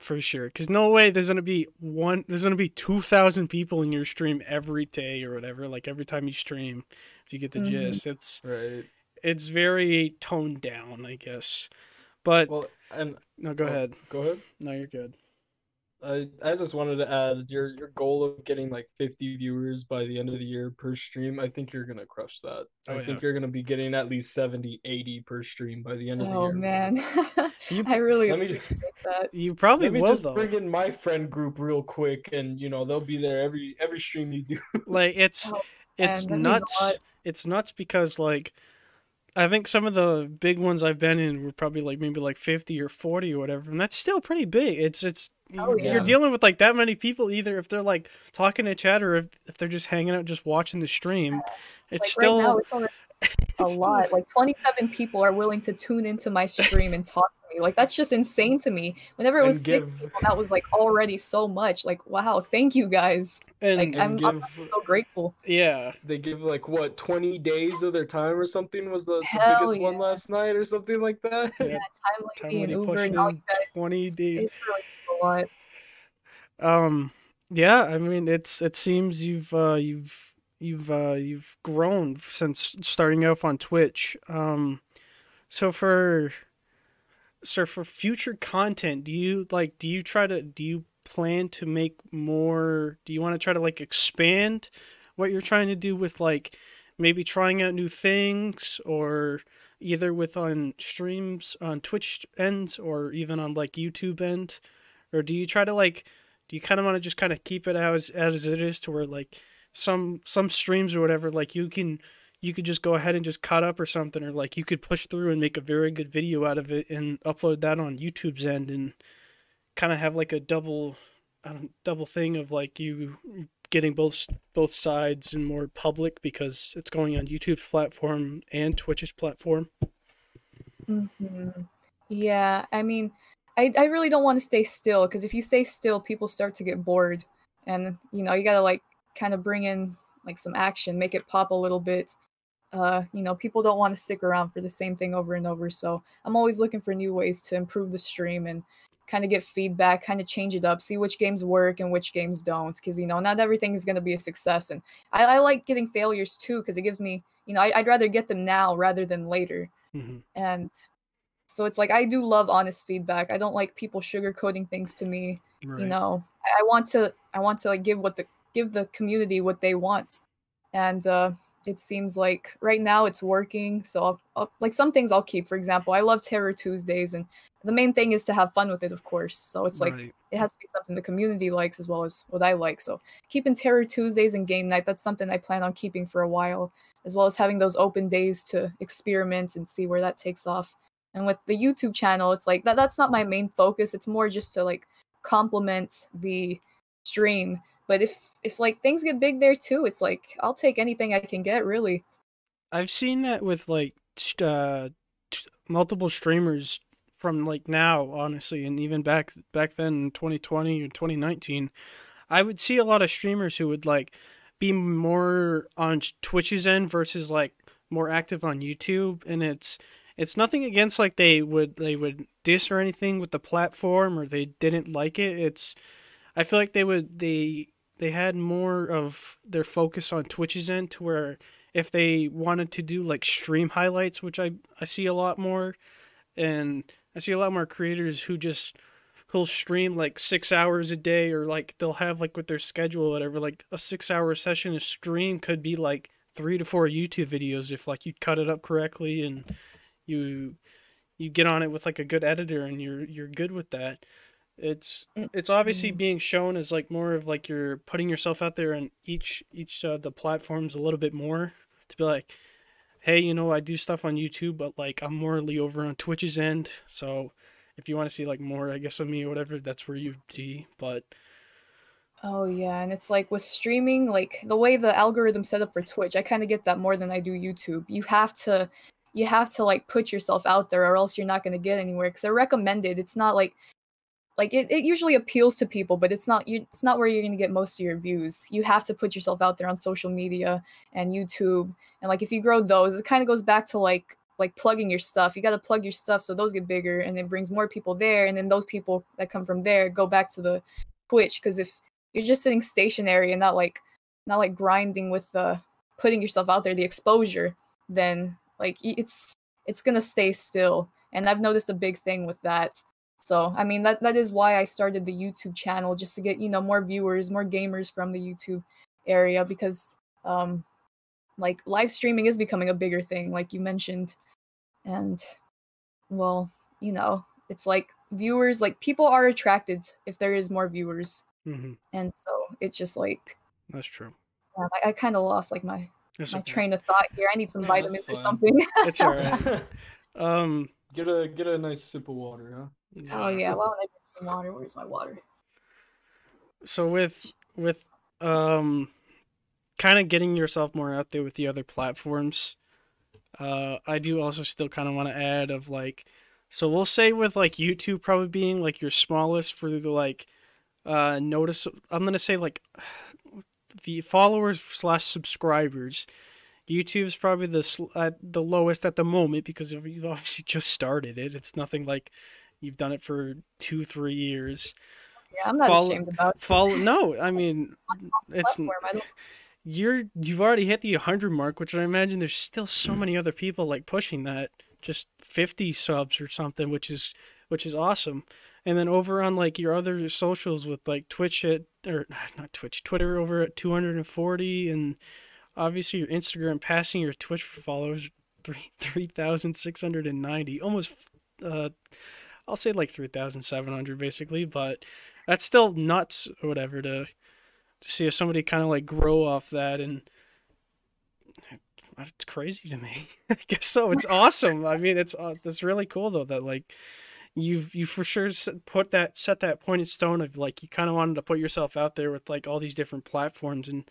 for sure. Because no way there's gonna be one. There's gonna be two thousand people in your stream every day or whatever. Like every time you stream, if you get the Mhm. gist, it's Right. It's very toned down, I guess. But Well, and no, go oh, ahead. Go ahead. No, you're good. I I just wanted to add your your goal of getting like 50 viewers by the end of the year per stream. I think you're gonna crush that. Oh, I yeah. think you're gonna be getting at least 70, 80 per stream by the end of the oh, year. Oh man, You- I really Let me that. You probably let me will just though. bring in my friend group real quick, and you know they'll be there every every stream you do. Oh, Like it's oh, it's that means a lot. nuts. It's nuts because like I think some of the big ones I've been in were probably like maybe like 50 or 40 or whatever, and that's still pretty big. It's it's Oh, you're, you're dealing with like that many people either if they're like talking to chat or if, if they're just hanging out just watching the stream. It's Like still right now, it's a lot. Like 27 people are willing to tune into my stream and talk to me. Like that's just insane to me. Whenever it And was six people, that was like already so much. Like wow, thank you guys. and Like I'm, And I'm so grateful. yeah, they give like what 20 days of their time or something was the, the biggest one last night or something like that. Yeah. Yeah, time time lady when and Uber and all you guys. 20 days. It's really a lot. Um, yeah, I mean, it's it seems you've uh, you've you've uh, you've grown since starting off on Twitch. Um, so for so for future content, do you like do you try to do you plan to make more? Do you want to try to like expand what you're trying to do with like maybe trying out new things or either with on streams on Twitch ends or even on like YouTube end? Or do you try to like do you kind of want to just kind of keep it as as it is to where like some some streams or whatever like you can you could just go ahead and just cut up or something or like you could push through and make a very good video out of it and upload that on YouTube's end and kind of have like a double double thing of like you getting both both sides and more public because it's going on YouTube's platform and Twitch's platform. hmm Yeah, I mean, I I really don't want to stay still because if you stay still, people start to get bored, and you know you gotta like kind of bring in like some action, make it pop a little bit. Uh, you know, people don't want to stick around for the same thing over and over, so I'm always looking for new ways to improve the stream and kind of get feedback, kind of change it up, see which games work and which games don't, because you know not everything is gonna be a success, and I, I like getting failures too because it gives me, you know, I, I'd rather get them now rather than later hmm and so it's like i do love honest feedback i don't like people sugarcoating things to me Right. you know I want to i want to like give what the give the community what they want and uh it seems like right now it's working so I'll, I'll, like some things i'll keep for example i love terror tuesdays and the main thing is to have fun with it of course so it's like Right. it has to be something the community likes as well as what I like. So keeping Terror Tuesdays and game night, that's something I plan on keeping for a while, as well as having those open days to experiment and see where that takes off. And with the YouTube channel, it's like that that's not my main focus. It's more just to like complement the stream. But if if like things get big there too, it's like I'll take anything I can get really. I've seen that with like uh, multiple streamers from like now, honestly, and even back back then in 2020 or 2019. I would see a lot of streamers who would like be more on Twitch's end versus like more active on YouTube, and it's it's nothing against like they would they would diss or anything with the platform or they didn't like it. It's I feel like they would they they had more of their focus on Twitch's end to where if they wanted to do like stream highlights, which I I see a lot more, and I see a lot more creators who just who'll stream like six hours a day or like they'll have like with their schedule whatever like a six hour session a stream could be like three to four youtube videos if like you cut it up correctly and you you get on it with like a good editor and you're you're good with that it's it's obviously being shown as like more of like you're putting yourself out there on each each uh, the platforms a little bit more to be like hey you know i do stuff on youtube but like i'm morely over on twitch's end so if you want to see like more i guess of me or whatever that's where you'd be but Oh yeah, and it's like with streaming, like the way the algorithm set up for Twitch, I kind of get that more than I do YouTube. You have to you have to like put yourself out there or else you're not going to get anywhere cuz they're recommended. It's not like like it, it usually appeals to people, but it's not you it's not where you're going to get most of your views. You have to put yourself out there on social media and YouTube. And like if you grow those, it kind of goes back to like like plugging your stuff. You got to plug your stuff so those get bigger and it brings more people there and then those people that come from there go back to the Twitch cuz if you're just sitting stationary and not like not like grinding with uh putting yourself out there the exposure then like it's it's gonna stay still and i've noticed a big thing with that so i mean that that is why i started the youtube channel just to get you know more viewers more gamers from the youtube area because um like live streaming is becoming a bigger thing like you mentioned and well you know it's like viewers like people are attracted if there is more viewers hmm and so it's just like that's true um, I, I kind of lost like my it's my okay. train of thought here. I need some Yeah, vitamins or something. it's all right um get a get a nice sip of water, huh? oh yeah, why don't I drink some water? Where's my water? so with with um kind of getting yourself more out there with the other platforms uh i do also still kind of want to add of like so we'll say with like youtube probably being like your smallest for the like uh notice i'm gonna say like the followers slash subscribers youtube's probably the at uh, the lowest at the moment because you've obviously just started it it's nothing like you've done it for two three years Yeah, I'm not Follow- ashamed about it. follow no i mean it's Platform. I don't, you're you've already hit the 100 mark which i imagine there's still so many other people like pushing that just 50 subs or something which is which is awesome and then over on like your other socials with like twitch at or not twitch twitter over at 240 and obviously your Instagram passing your Twitch followers three three thousand six hundred and ninety, almost uh, I'll say like three thousand seven hundred basically, but that's still nuts or whatever to to see if somebody kind of like grow off that and it's crazy to me. I guess so. It's awesome. I mean, it's uh, it's really cool though that like you've you for sure put that set that point in stone of like you kind of wanted to put yourself out there with like all these different platforms and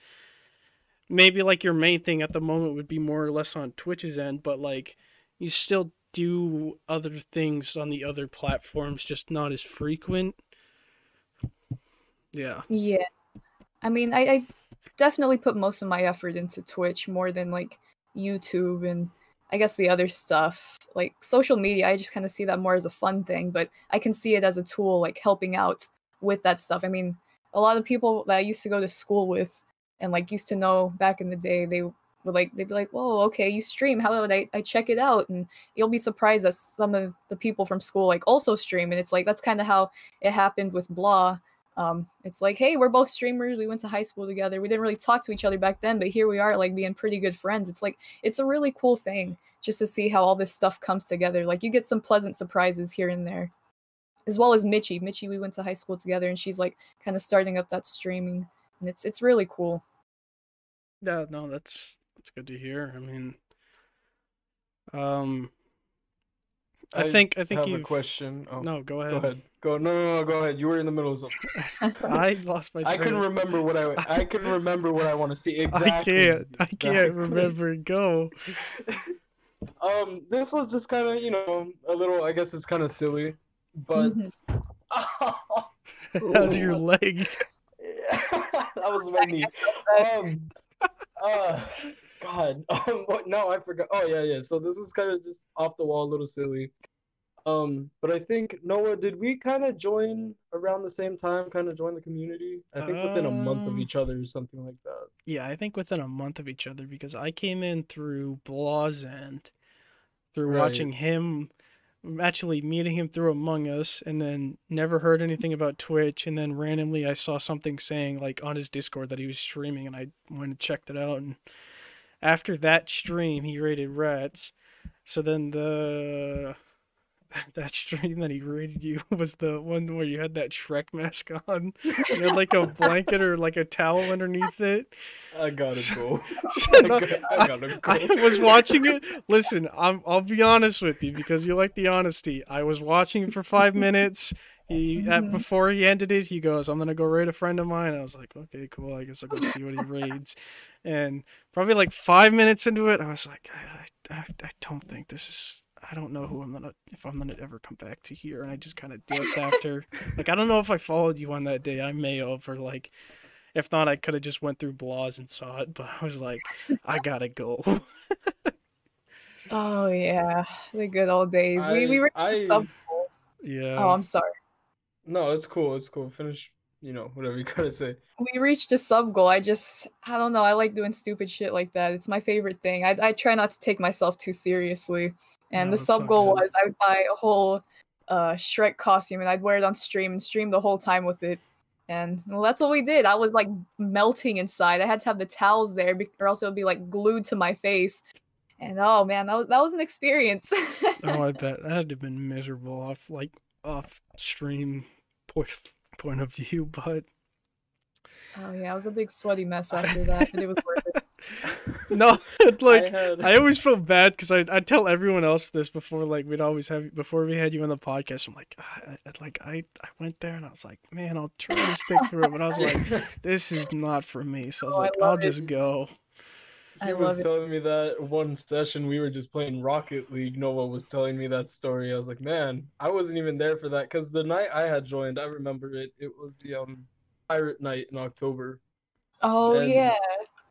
maybe like your main thing at the moment would be more or less on Twitch's end, but like you still do other things on the other platforms, just not as frequent. Yeah. Yeah. I mean, I, I definitely put most of my effort into Twitch more than like YouTube and I guess the other stuff. Like social media, I just kind of see that more as a fun thing, but I can see it as a tool like helping out with that stuff. I mean, a lot of people that I used to go to school with and like used to know back in the day, they would like they'd be like, "Whoa, okay, you stream. How would I, I check it out?" And you'll be surprised that some of the people from school like also stream, and it's like that's kind of how it happened with Blah. Um, it's like, hey, we're both streamers. We went to high school together. We didn't really talk to each other back then, but here we are, like being pretty good friends. It's like it's a really cool thing just to see how all this stuff comes together. Like you get some pleasant surprises here and there, as well as mitchy mitchy we went to high school together, and she's like kind of starting up that streaming, and it's it's really cool. Yeah, no, that's that's good to hear. I mean, um, I, I think I think have you a question. Oh, No, go ahead. Go ahead. Go no, no, no, go ahead. You were in the middle of something. I lost my. I train can of- remember what I I can remember what I want to see. Exactly. I can't. I can't Exactly. remember. Go. Um, this was just kind of you know a little. I guess it's kind of silly, but How's your leg? that was my knee. Um, uh, God. Um, what? No, I forgot. Oh yeah, yeah. So this is kind of just off the wall, a little silly. Um, but I think Noah, did we kind of join around the same time? Kind of join the community? I think within a month of Um, each other, or something like that. Yeah, I think within a month of each other because I came in through Blaw's end, through watching him, actually meeting him through Among Us, and then never heard anything about Twitch, and then randomly I saw something saying like on his Discord that he was streaming, and I went and checked it out, and after that stream he raided Ratz, so then the that stream that he raided you was the one where you had that Shrek mask on. You had like a blanket or like a towel underneath it. I gotta go. So, I no, gotta- I I, gotta go. I was watching it. Listen, I'm, I'll be honest with you because you like the honesty. I was watching it for five minutes. He at, Mhm. before he ended it, he goes, "I'm gonna go raid a friend of mine." I was like, "Okay, cool. I guess I'll go see what he raids." And probably like five minutes into it, I was like, I, I, I don't think this is. I don't know who I'm gonna if I'm gonna ever come back to here. And I just kind of dipped after. Like I don't know if I followed you on that day. I may have, or like, if not, I could have just went through Blaws and saw it. But I was like, I gotta go. Oh yeah, the good old days. we we I- reached I- the sub goal. yeah. Oh, I'm sorry. No, it's cool. It's cool. Finish. You know, whatever you gotta say. We reached a sub goal. I just I don't know. I like doing stupid shit like that. It's my favorite thing. I I try not to take myself too seriously. And No, the sub goal was I would buy a whole uh Shrek costume and I'd wear it on stream and stream the whole time with it. And well, that's what we did. I was like melting inside. I had to have the towels there, or else it would be like glued to my face. And oh man, that was that was an experience. oh, I bet that had to have been miserable off like off stream point point of view, but oh yeah, it was a big sweaty mess after that, but it was worth it. no, like I had. I always feel bad because I I tell everyone else this before like we'd always have before we had you on the podcast. I'm like, "Ah, I, I- like I I went there and I was like, man, I'll try to stick through it, but I was like, this is not for me. So I was Oh, like, I'll it. just go. I He love was it. telling me that one session we were just playing Rocket League. Noah was telling me that story. I was like, man, I wasn't even there for that because the night I had joined, I remember it. It was the um pirate night in October. Oh And- yeah.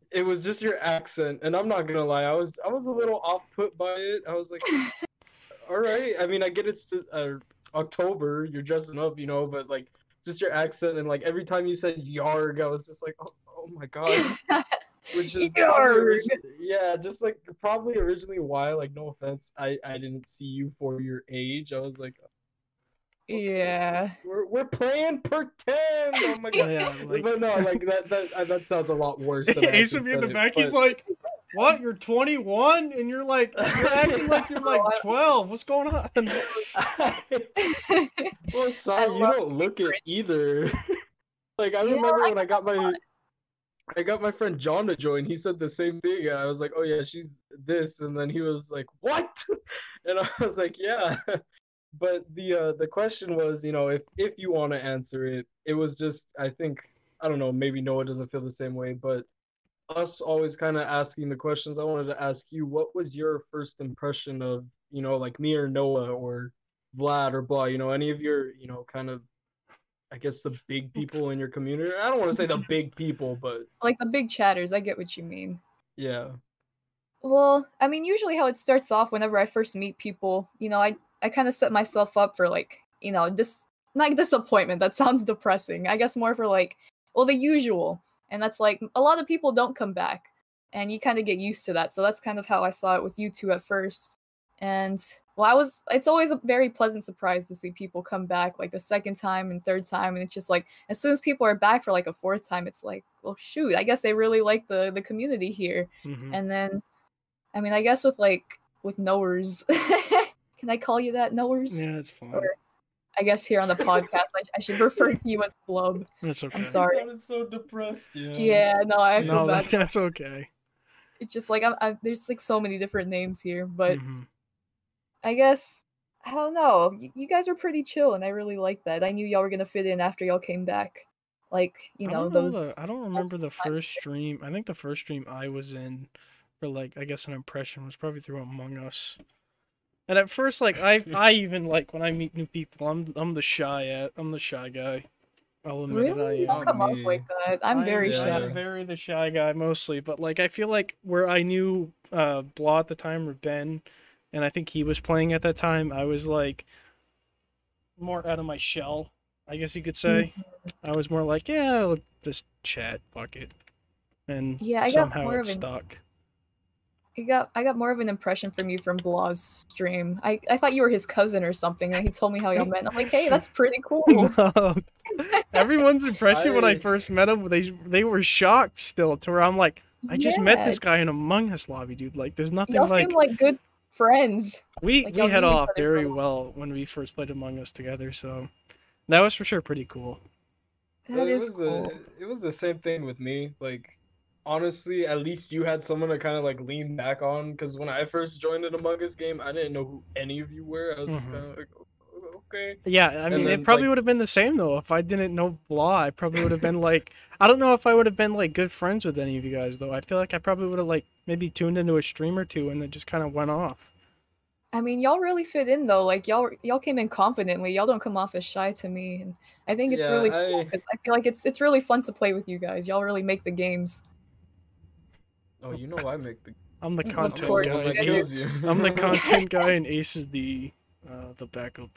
It was just your accent, and I'm not gonna lie, I was I was a little off put by it. I was like, all right. I mean, I get it's uh, October, you're dressing up, you know, but like just your accent and like every time you said yarg, I was just like, oh, oh my god. which is probably yeah, just like probably originally why, like no offense, I I didn't see you for your age. I was like, oh, Yeah. We're, we're playing pretend. Oh my god. Yeah, like but no, like that that that sounds a lot worse. Than I Ace actually would be in the said it, back. He's like, "What? You're 21 and you're like you're acting like you're like 12. What's going on?" well, sorry, you don't look it either. like I remember I when I got my I got my friend John to join. He said the same thing. I was like, "Oh yeah, she's this," and then he was like, "What?" And I was like, "Yeah." But the uh, the question was, you know, if if you want to answer it, it was just I think I don't know, maybe Noah doesn't feel the same way, but us always kind of asking the questions. I wanted to ask you, what was your first impression of, you know, like me or Noah or Vlad or blah, you know, any of your, you know, kind of, I guess the big people in your community. I don't want to say the big people, but Like the big chatters, I get what you mean. yeah, Well, I mean, usually how it starts off whenever I first meet people, you know, I I kind of set myself up for like, you know, this not disappointment. That sounds depressing. I guess more for like, well, the usual, and that's like a lot of people don't come back, and you kind of get used to that. So that's kind of how I saw it with you two at first, and well, I was. It's always a very pleasant surprise to see people come back like the second time and third time, and it's just like as soon as people are back for like a fourth time, it's like, well, shoot, I guess they really like the the community here. Mhm. And then, I mean, I guess with like with knowers, can I call you that knowers? Yeah, it's fine. Or- I guess here on the podcast, I, I should refer to you as Blub. That's okay. I'm sorry. I was so depressed. Yeah. Yeah, no, I feel No, bad. that, that's okay. It's just like I'm, I'm, there's like so many different names here, but Mhm. I guess I don't know. You, you guys were pretty chill, and I really liked that. I knew y'all were gonna fit in after y'all came back. Like you know don't know those. the- I don't remember the first stream. I think the first stream I was in, for like I guess an impression was probably through Among Us. And at first, like I, I even like when I meet new people, I'm I'm the shy at I'm the shy guy. I'll admit really? it, I am. come off me. like that. I'm I very am- shy. I'm very the shy guy mostly, but like I feel like where I knew uh Blah at the time or Ben, and I think he was playing at that time, I was like more out of my shell, I guess you could say. Mm-hmm. I was more like, yeah, I'll just chat, fuck it, and Yeah, I got somehow more it of an- stuck. I got I got more of an impression from you from Blaw's stream. I, I thought you were his cousin or something, and he told me how y'all met. and I'm like, hey, that's pretty cool. Everyone's impression when I I- first met him, they they were shocked still to where I'm like, I just met this guy in Among Us lobby, dude. Like, there's nothing Y'all like seem like good friends. we like, we y'all hit off other for a very while. well when we first played Among Us together. So that was for sure pretty cool. That it is was cool. the it was the same thing with me. Like honestly, at least you had someone to kind of like lean back on. Because when I first joined an Among Us game, I didn't know who any of you were. I was just Mhm. kind of like, "O- okay. Yeah, I mean, then, it probably like- would have been the same though if I didn't know Blah. I probably would have been like, I don't know if I would have been like good friends with any of you guys though. I feel like I probably would have like maybe tuned into a stream or two and then just kind of went off. I mean, y'all really fit in though. Like y'all y'all came in confidently. Y'all don't come off as shy to me, and I think it's Yeah, really cool I- because I feel like it's it's really fun to play with you guys. Y'all really make the games. Oh, you know I make the I'm the content course, I'm the one guy. that you You- kills you. I'm the content guy and Ace is the uh, the backup.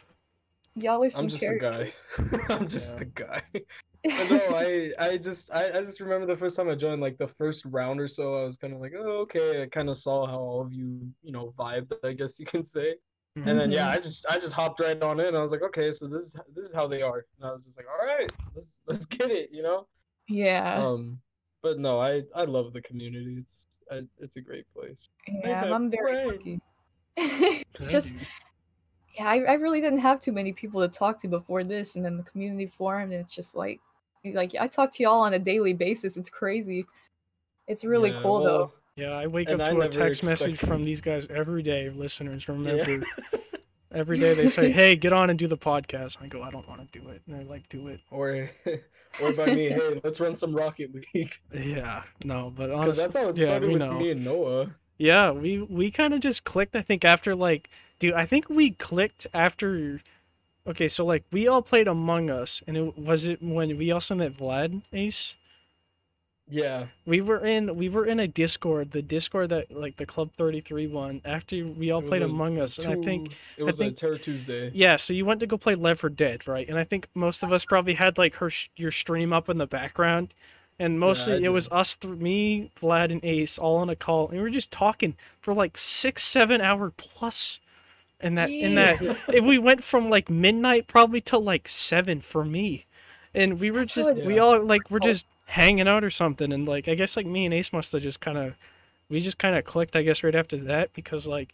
Y'all are some I'm just a guy. I'm just Yeah. the guy. But no, I I just I, I just remember the first time I joined, like the first round or so, I was kind of like, oh okay. I kind of saw how all of you, you know, vibed, I guess you can say. And then yeah, Mhm. I just I just hopped right on in. I was like, okay, so this is this is how they are. And I was just like, all right, let's let's get it, you know. yeah, Um, but no, I I love the community. It's I, it's a great place. yeah. have I'm very lucky. it's just yeah, I, I really didn't have too many people to talk to before this, and then the community formed, and it's just like like I talk to y'all on a daily basis. It's crazy. It's really Yeah, cool though. Yeah, I wake And up to a never text message from these guys every day. Listeners, Yeah. remember, every day they say, "Hey, get on and do the podcast." I go, "I don't want to do it," and they're like, "Do it." or or by me, hey, let's run some Rocket League. Yeah, no, but honestly, that's how it yeah, started we with know. me and Noah. Yeah, we we kind of just clicked. I think after like, dude, I think we clicked after. Okay, so like we all played Among Us, and it was it when we also met Vlad Ace. Yeah. We were in we were in a Discord, the Discord that like the Club Thirty Three one. After we all played a- Among Us, and I think two- it was think- a Terror Tuesday. yeah. So you went to go play Left 4 Dead, right? And I think most of us probably had like her your stream up in the background, and mostly I it was us, th- me, Vlad, and Ace all on a call, and we were just talking for like six, seven hour plus And that in that if we went from like midnight probably to like seven for me, and we were That's just we all like we're Oh. just hanging out or something, and like I guess like me and Ace must have just kind of we just kind of clicked I guess right after that because like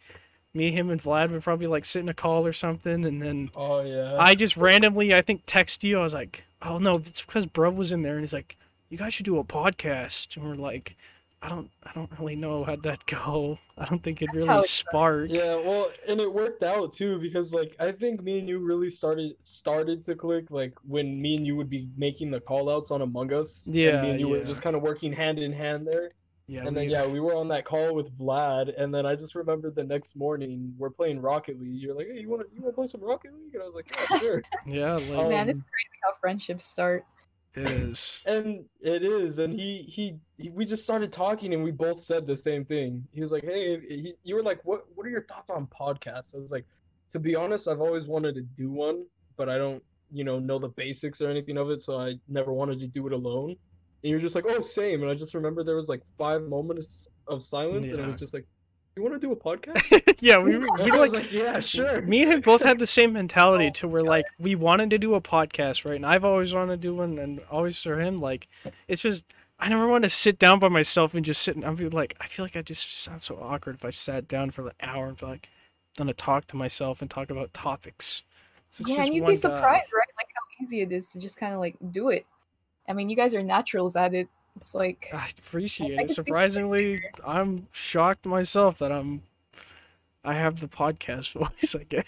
me, him, and Vlad would probably like sit in a call or something, and then Oh yeah. I just randomly I think text you. I was like, oh no, it's because Bro was in there, and he's like, you guys should do a podcast, and we're like. I don't, I don't really know how'd that go. I don't think it That's really it sparked. Yeah, well, and it worked out too because like I think me and you really started started to click like when me and you would be making the call outs on Among Us. and Yeah, me and you were just kind of working hand in hand there. Yeah, and then we- yeah, we were on that call with Vlad, and then I just remember the next morning we're playing Rocket League. You're like, hey, you want to you want to play some Rocket League? And I was like, yeah, sure. yeah, like Um, Man, it's crazy how friendships start. It is. And it is, and he, he he we just started talking, and we both said the same thing. He was like, "Hey," he, you were like, "What what are your thoughts on podcasts?" I was like, "To be honest, I've always wanted to do one, but I don't, you know, know the basics or anything of it, so I never wanted to do it alone." And you're just like, "Oh, same." And I just remember there was like five moments of silence, and it was just like, "You want to do a podcast?" yeah, we And we I like like, "Yeah, sure." me and him both had the same mentality Oh, to where like we wanted to do a podcast, right? And I've always wanted to do one, and always for him, like it's just I never want to sit down by myself and just sit. And I'm like I feel like I just sound so awkward if I sat down for an hour and feel like I'm gonna talk to myself and talk about topics. So yeah, just and you'd one be guy. surprised, right? Like how easy it is to just kind of like do it. I mean, you guys are naturals at it. It's like I appreciate I it. Surprisingly, I'm shocked myself that I'm I have the podcast voice. I guess.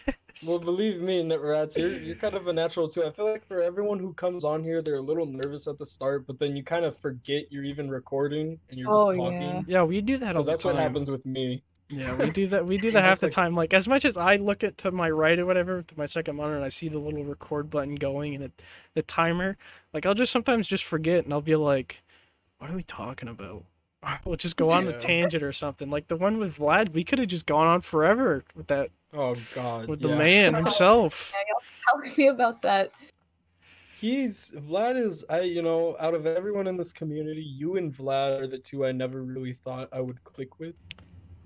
Well, believe me, Nit Ratz, you're, you're kind of a natural too. I feel like for everyone who comes on here, they're a little nervous at the start, but then you kind of forget you're even recording and you're just Oh, talking. yeah. yeah, we do that all 'Cause the that's time. what happens with me. Yeah, we do that. We do that half just the like- time. Like as much as I look at to my right or whatever, to my second monitor, and I see the little record button going and it, the timer. Like I'll just sometimes just forget, and I'll be like, "What are we talking about?" We'll just go on a tangent or something. Like the one with Vlad, we could have just gone on forever with that Oh God. with the man himself. Tell me about that. He's Vlad is I you know out of everyone in this community, you and Vlad are the two I never really thought I would click with.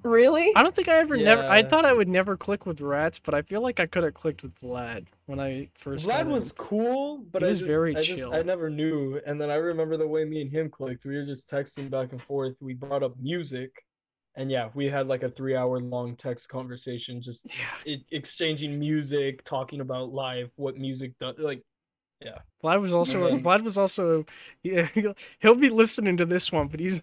Really? I don't think I ever never. I thought I would never click with Ratz, but I feel like I could have clicked with Vlad when I first. Vlad got was in. cool, but He I was just, very I just chill. I never knew. And then I remember the way me and him clicked. We were just texting back and forth. We brought up music, and yeah, we had like a three-hour long text conversation, just Yeah, exchanging music, talking about life, what music does. Like, Vlad was also Yeah. Vlad was also yeah, he'll, he'll be listening to this one, but he's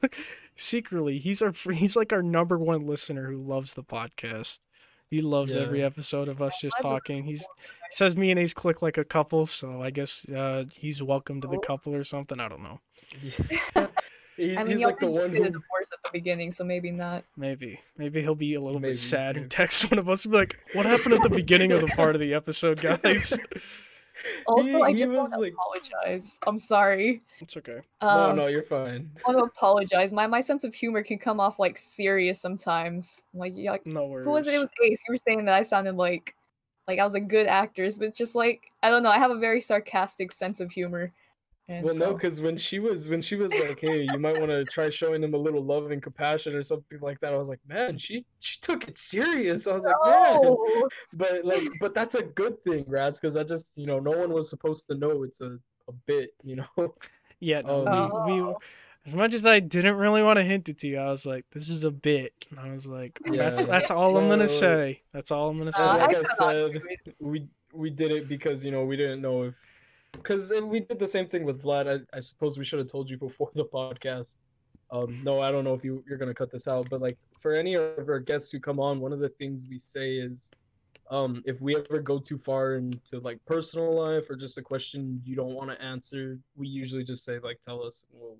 secretly he's our he's like our number one listener who loves the podcast. He loves Yeah. every episode of us just Vlad was talking. He's says me and Ace click like a couple, so I guess uh, he's welcome to the couple or something. I don't know. he's, I mean, he's y'all like the did one say the who. divorce at the beginning, so maybe not. Maybe maybe he'll be a little Maybe, bit sad and text one of us and be like, "What happened at the beginning of the part of the episode, guys?" Also, He- I just want to like- apologize. I'm sorry. it's okay. No, Um, no, you're fine. I want to apologize. My my sense of humor can come off like serious sometimes. Like, yeah, like No worries. who was it? It was Ace. You were saying that I sounded like like I was a good actress, but just like I don't know. I have a very sarcastic sense of humor. And Well, no, because when she was when she was like, "Hey, you might want to try showing them a little love and compassion or something like that," I was like, "Man, she she took it serious." I was like, "Man," but like, but that's a good thing, Ratz, because I just you know no one was supposed to know it's a a bit, you know. Yeah, no, Um, we, we Oh. as much as I didn't really want to hint it to you, I was like, this is a bit. And I was like, that's Yeah. that's all I'm gonna say. That's all I'm gonna Uh, say. So like I I, said, we we did it because you know we didn't know if because we did the same thing with Vlad. I, I suppose we should have told you before the podcast. Um, no, I don't know if you you're gonna cut this out, but like for any of our guests who come on, one of the things we say is, um, if we ever go too far into like personal life or just a question you don't want to answer, we usually just say like tell us, and we'll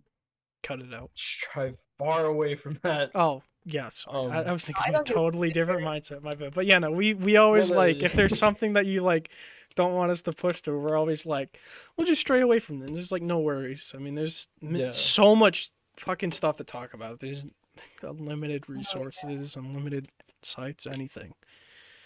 Cut it out. strive far away from that. Oh, yes. I, Um, I was thinking I of a don't give a totally different mindset. My bad. But yeah, no, we we always Well, like if there's something that you like don't want us to push through, we're always like, we'll just stray away from them. There's like no worries. I mean, there's Yeah. so much fucking stuff to talk about. There's unlimited Oh, yeah. resources, unlimited sites, anything.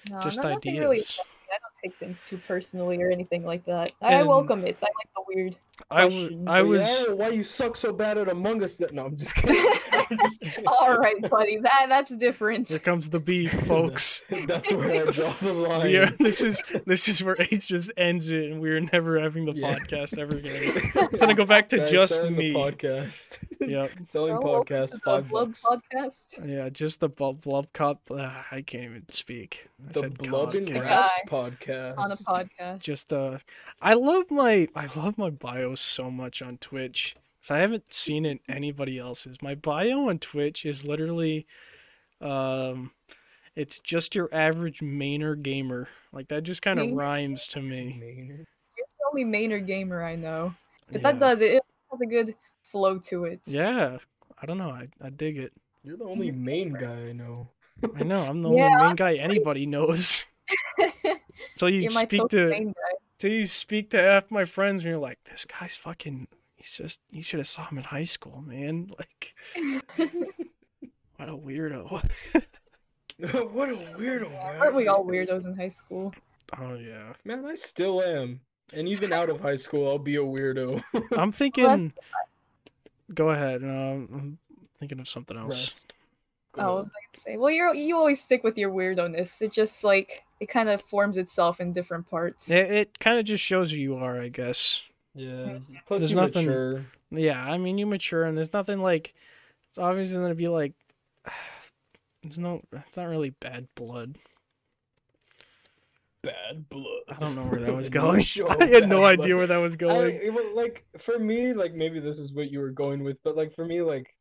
No, just no, nothing really ideas. affects me. I don't take things too personally or anything like that. I welcome it. I like the weird. I, w- questions. I was yeah, why you suck so bad at Among Us? No, I'm just kidding. I'm just kidding. All right, buddy. That that's different. here comes the beef, folks. That's where I draw the line. Yeah, this is this is where Ace just ends it, and we're never having the Yeah. podcast ever again. It's gonna go back to Guys, just me. the podcast. Yep. selling So, welcome podcast the five Blub podcast. Yeah, just the Blub Blub Cop. Uh, I can't even speak. I The said Blub and Rest podcast. on a podcast. Just uh, I love my I love my bio so much on Twitch. So I haven't seen it anybody else's. My bio on Twitch is literally, um, it's just your average Mainer gamer. Like that just kind of rhymes to me. Maynard. You're the only Maynard gamer I know, but Yeah. that does it. It has a good flow to it. Yeah, I don't know. I, I dig it. You're the only main guy I know. I know. I'm the Yeah, only main guy anybody knows. So you You're speak to main guy. Till you speak to half my friends, and you're like, this guy's fucking. He's just. You should have saw him in high school, man. Like, what a weirdo. what a weirdo, man. Aren't we all weirdos in high school? oh yeah. Man, I still am. And even out of high school, I'll be a weirdo. I'm thinking. Go ahead. Um, I'm thinking of something else. Rest. Oh, I was gonna say, well, you're you always stick with your weirdo-ness. It just like it kind of forms itself in different parts. It, it kind of just shows who you are, I guess. Yeah. Plus, There's you nothing- mature. Yeah, I mean, you mature, and there's nothing like. It's obviously gonna be like. There's no. It's not really bad blood. Bad blood. I don't know where that was going. show I had no idea blood. where that was I, going. it was, like for me, like maybe this is what you were going with, but like for me, like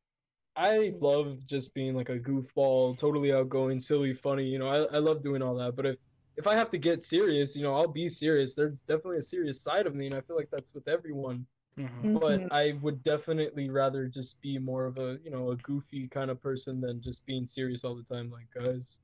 I love just being like a goofball, totally outgoing, silly, funny. You know, I, I love doing all that. But if if I have to get serious, you know, I'll be serious. There's definitely a serious side of me, and I feel like that's with everyone. Mhm. But Mhm. I would definitely rather just be more of a you know a goofy kind of person than just being serious all the time. Like guys,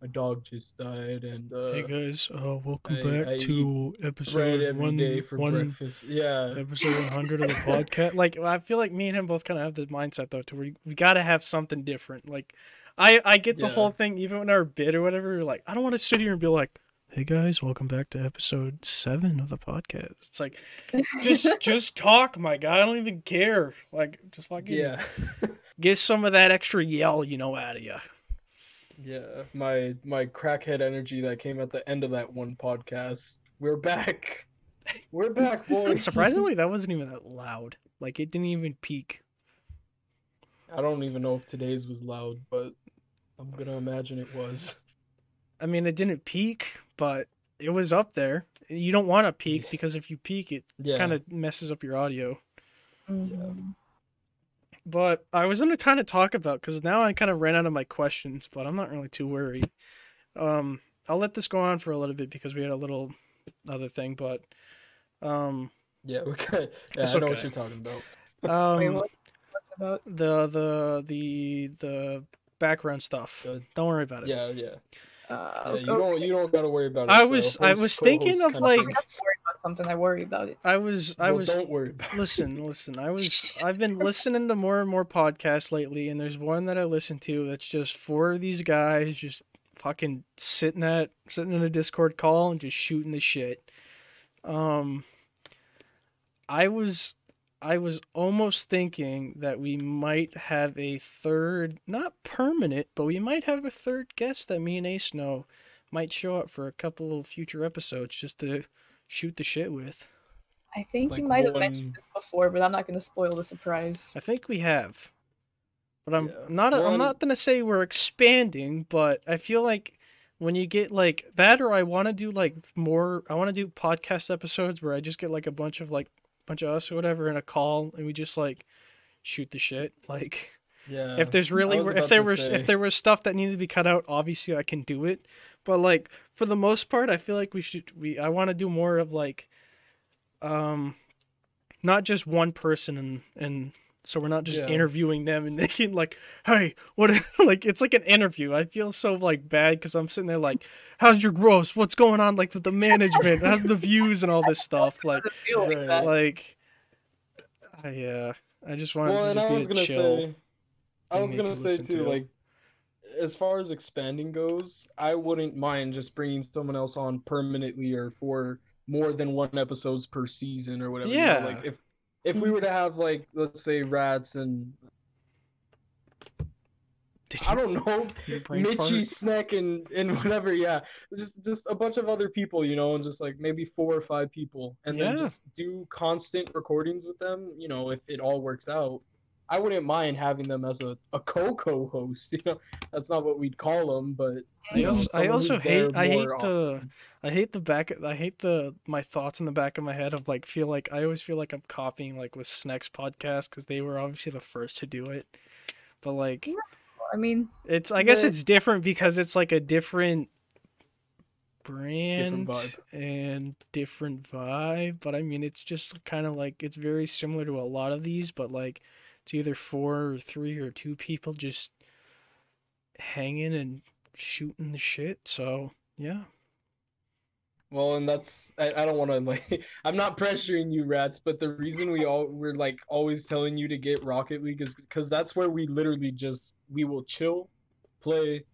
my dog just died, and uh, Hey guys, uh, welcome I- back I to episode one, day for one breakfast. Yeah. episode 100 of the podcast. Like, I feel like me and him both kind of have the mindset though, to where we, we got to have something different. Like, I I get the Yeah. whole thing, even in our bid or whatever. You're like, I don't want to sit here and be like, hey guys, welcome back to episode seven of the podcast. It's like, just just talk, my guy. I don't even care. Like, just fucking Yeah. get some of that extra yell, you know, out of you. Yeah, my my crackhead energy that came at the end of that one podcast. We're back. We're back, boys. Surprisingly, that wasn't even that loud. Like, it didn't even peak. I don't even know if today's was loud, but I'm gonna imagine it was. I mean, it didn't peak, but it was up there. You don't want to peak because if you peak, it Yeah. kind of messes up your audio. Mhm. But I was gonna kind of talk about because now I kind of ran out of my questions, but I'm not really too worried. Um, I'll let this go on for a little bit because we had a little other thing, but um, Yeah, okay. Yeah, It's I know okay. what you're talking about. Um, what? What about? the the the the background stuff. The- Don't worry about it. Yeah, yeah. Uh, yeah you okay. don't you don't gotta worry about it. I so was- I was thinking of, like- I thing. worry about something. I worry about it. I was I Well, was don't worry about it. listen listen i was i've been listening to more and more podcasts lately and there's one that i listen to that's just four of these guys just fucking sitting at sitting in a discord call and just shooting the shit um i was i was almost thinking that we might have a third not permanent but we might have a third guest that me and ace know might show up for a couple of future episodes just to shoot the shit with I think Like you might have one- mentioned this before, but I'm not going to spoil the surprise. I think we have. But I'm Yeah. not I'm not going to say we're expanding, but I feel like when you get like that or I want to do like more I want to do podcast episodes where I just get like a bunch of like bunch of us or whatever in a call and we just like shoot the shit. Like Yeah. if there's really if there was if there was stuff that needed to be cut out, obviously I can do it. But like for the most part, I feel like we should we I want to do more of like um not just one person and and so we're not just Yeah. interviewing them and making like hey what like it's like an interview i feel so like bad because i'm sitting there like how's your growth what's going on like with the management how's the views and all this stuff like I like like i uh i just wanted well, to and I was be gonna chill say, I was gonna say too, to. like, as far as expanding goes, I wouldn't mind just bringing someone else on permanently or for more than one episodes per season or whatever. you know, Yeah. like if if we mm-hmm. were to have like let's say Ratz and Did I don't know your brain Mitchy, fart? Snack, and and whatever. Yeah, just just a bunch of other people, you know, and just like maybe four or five people, and then just do constant recordings with them. You know, if it all works out, I wouldn't mind having them as a a co co-host. You know, that's not what we'd call them, but I you know, also, I also hate I hate more the. I hate the back I hate the my thoughts in the back of my head of like feel like I always feel like I'm copying like with Snacks podcast because they were obviously the first to do it, but like I mean, it's I guess it's different because it's like a different brand vibe. and different vibe, but I mean it's just kind of like it's very similar to a lot of these, but like it's either four or three or two people just hanging and shooting the shit. So yeah. Well, and that's I, I don't want to like I'm not pressuring you, Ratz, but the reason we all we're like always telling you to get Rocket League is because that's where we literally just we will chill, play,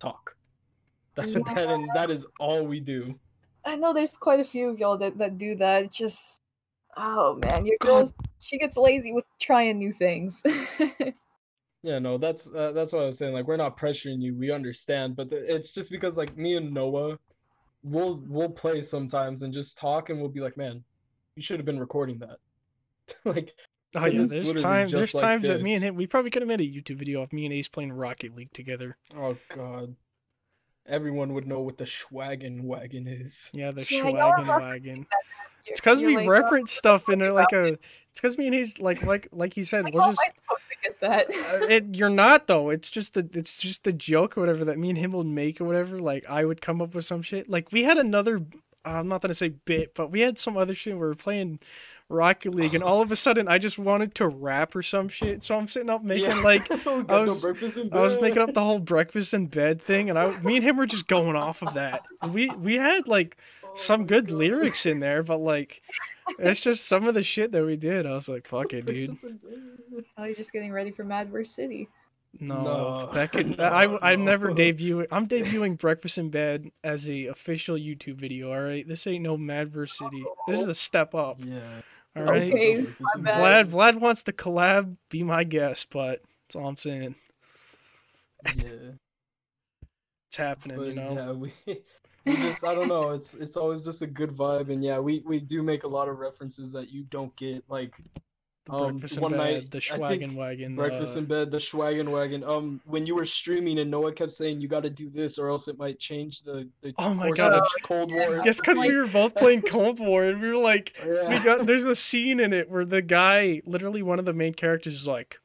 talk. That, Yeah. that and that is all we do. I know there's quite a few of y'all that, that do that. It's just, oh man, your God. girl's she gets lazy with trying new things. Yeah, no, that's uh, that's what I was saying. Like we're not pressuring you, we understand, but the, it's just because like me and Noah, we'll we'll play sometimes and just talk, and we'll be like, man, you should have been recording that. like Oh yeah, there's time. There's like times that me and him. We probably could have made a YouTube video of me and Ace playing Rocket League together. Oh God. Everyone would know what the Schwagen wagon is. Yeah, the Yeah, Schwagen rock- wagon. It's because we like, "Oh, reference stuff in there like a. It's because me and he's like like like he said. like, We'll just. Supposed to get that? uh, it, you're not though. It's just the it's just the joke or whatever that me and him would make or whatever. Like I would come up with some shit. Like we had another. Uh, I'm not gonna say bit, but we had some other shit. We were playing Rocket League, and all of a sudden I just wanted to rap or some shit. So I'm sitting up making like I was- I was making up the whole breakfast in bed thing, and I, me and him were just going off of that. We we had like some good lyrics in there, but like it's just some of the shit that we did. I was like, fuck it, dude. oh, you're just getting ready for Madverse City. No, No. that could No, I I'm no. never debuting. I'm debuting breakfast in bed as a official YouTube video. All right, this ain't no Madverse City. This is a step up. Yeah. All right, Okay. Vlad Vlad wants to collab. Be my guest, but that's all I'm saying. Yeah. It's happening, But you know. yeah, we, we just I don't know. It's it's always just a good vibe, and yeah, we we do make a lot of references that you don't get, like The um, breakfast in one bed, night, the Schwagen wagon, breakfast in bed, the Schwagen wagon. Um, when you were streaming and Noah kept saying you got to do this or else it might change the the Oh my God. Cold War. Yes, because we were both playing Cold War, and we were like, we got there's a scene in it where the guy, literally one of the main characters, is like,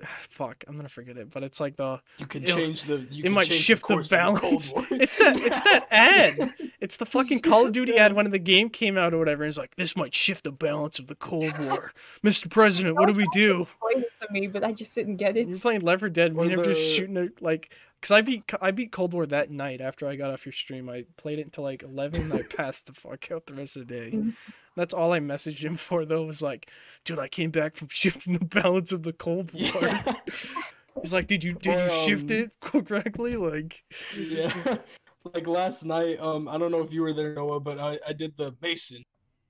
fuck, I'm gonna forget it, but it's like the You can change the. You it can might shift the course of Cold balance. War. It's that- it's that ad. it's the fucking Call of Duty ad when the game came out or whatever. And it's like this might shift the balance of the Cold War, Mr. President. What do we do? Explain it to me, but I just didn't get it. You're playing Left 4 Dead. Me Or and just shooting it like. Cause I beat I beat Cold War that night after I got off your stream. I played it until like eleven. and I passed the fuck out the rest of the day. Mm-hmm. That's all I messaged him for though. Was like, dude, I came back from shifting the balance of the Cold War. Yeah. He's like, did you did you shift Um, it correctly? Like, yeah. Like last night, um, I don't know if you were there, Noah, but I, I did the Mason.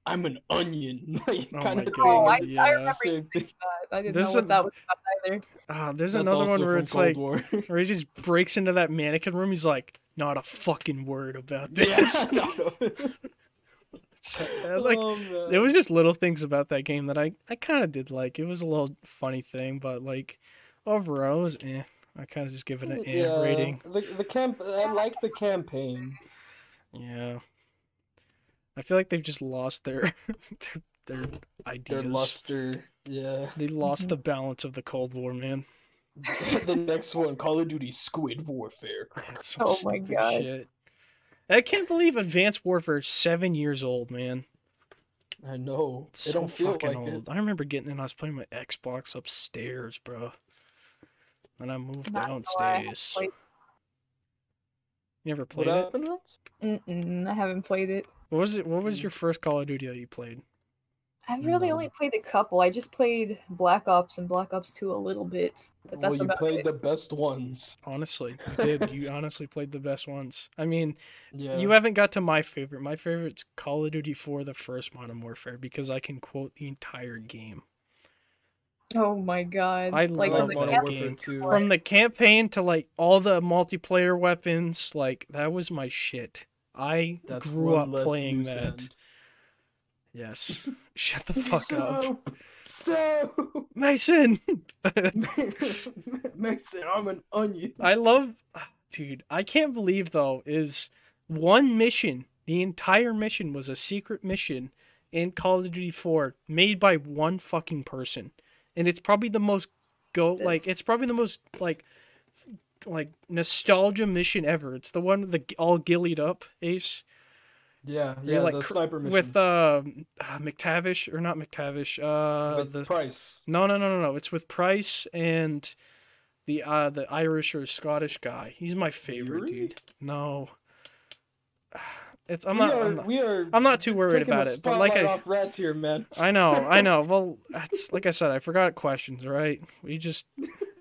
I'm an onion. like, Oh kind my of God, oh, I, yeah. I remember you saying that. I didn't There's know what a- that was about either. ah, there's That's another one where it's Cold like, War. where he just breaks into that mannequin room. He's like, not a fucking word about yeah. this. no, no. Like, Oh, there was just little things about that game that I, I kind of did like. It was a little funny thing, but like overall, it was eh. I kind of just give it an eh yeah, rating. The the camp. I like the campaign. Yeah. I feel like they've just lost their their, their ideas. Their luster. Yeah. They lost the balance of the Cold War, man. the next one, Call of Duty Squid Warfare. Oh my God. shit. I can't believe Advanced Warfare is seven years old, man. I know. It's It so don't feel fucking like old. it. I remember getting in. I was playing my Xbox upstairs, bro. And I moved Not gonna lie, I haven't downstairs. played- You ever What played it? Mm-mm, I haven't played it. What was it? What was Mm. your first Call of Duty that you played? I've really No. only played a couple. I just played Black Ops and Black Ops 2 a little bit. But well, you about played it. the best ones. Honestly, you did. you honestly played the best ones. I mean, Yeah. you haven't got to my favorite. My favorite's Call of Duty 4, the first Modern Warfare, because I can quote the entire game. Oh my god. I like love from the Modern Warfare game. too. From the campaign to like all the multiplayer weapons, like that was my shit. I That's grew up playing that. end. Yes. Shut the fuck up. So, so Mason! Mason, I'm an onion. I love dude, I can't believe though is one mission, the entire mission was a secret mission in Call of Duty 4 made by one fucking person. And it's probably the most go like it's probably the most like like nostalgia mission ever. It's the one with the all gillied up ace Yeah, yeah, like the sniper mission with uh, uh McTavish or not McTavish. Uh with the Price. No, no, no, no, no. It's with Price and the uh the Irish or Scottish guy. He's my favorite Yuri? dude. No. It's I'm we not, are, I'm not we are I'm not too worried about it, but like I off Ratz here, man. I know, I know. Well, that's like I said, I forgot questions, right? We just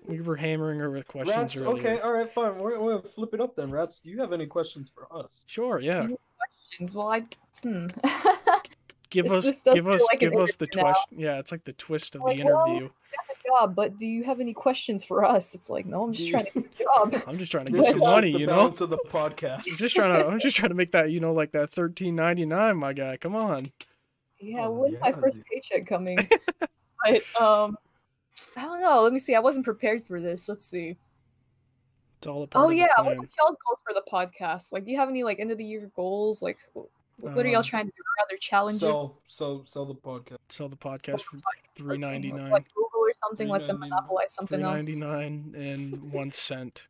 we were hammering her with questions Ratz, earlier. okay, all right, fine. We're, we're gonna flip it up then. Ratz, do you have any questions for us? Sure, yeah. Questions. Well, I hmm. Give us give us like give us the interview twist. Yeah, it's like the twist of Like, the well, interview. job, but do you have any questions for us? It's like, no, I'm just trying to get a job. I'm just trying to This get some money, the you know? balance of the podcast. I'm just trying to I'm just trying to make that, you know, like that thirteen ninety nine, my guy. Come on. Yeah, Oh, when's my first dude. paycheck coming? but um, I don't know. Let me see. I wasn't prepared for this. Let's see. It's all a part Oh of yeah, what plan. are y'all's goals for the podcast? Like, do you have any like end of the year goals? Like, wh- what are y'all Um, trying to do? Other challenges? So, so, sell the podcast. Sell the podcast for three ninety It's nine. Like Google or something. Let them $3.99. monopolize something Three else. ninety nine and one cent.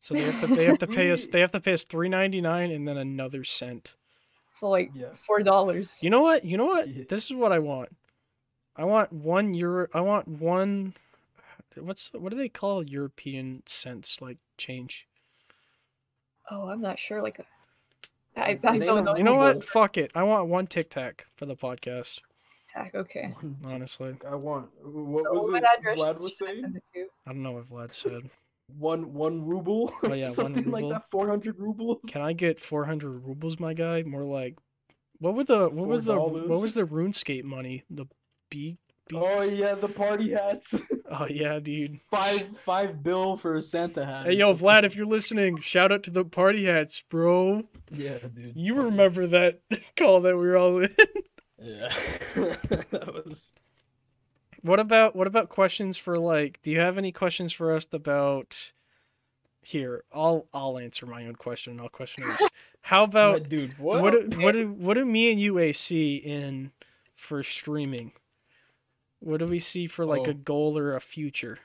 So they have to they have to pay us they have to pay us three ninety nine and then another cent. So like Yeah. four dollars. You know what? You know what? Yeah. This is what I want. I want one euro. I want one. What's what do they call European cents like change? Oh, I'm not sure. Like, I, I don't know. You know what? Fuck it. I want one Tic Tac for the podcast. Tac, Okay. Honestly, I want. What so was what it? address Vlad was should I saying send it to? I don't know what Vlad said. one one ruble. Oh, yeah, one something like that. Four hundred rubles. Can I get four hundred rubles, my guy? More like, what were the what was the what was the RuneScape money? The B. Oh yeah, the party hats. Oh yeah, dude. five five bill for a Santa hat. Hey yo, Vlad, if you're listening, shout out to the party hats, bro. Yeah, dude. You remember that call that we were all in? Yeah. that was. What about what about questions for like? Do you have any questions for us about? Here, I'll I'll answer my own question. I'll question is how about But dude, what? what do, what do what do me and you AC in for streaming? What do we see for like a Oh. goal or a future?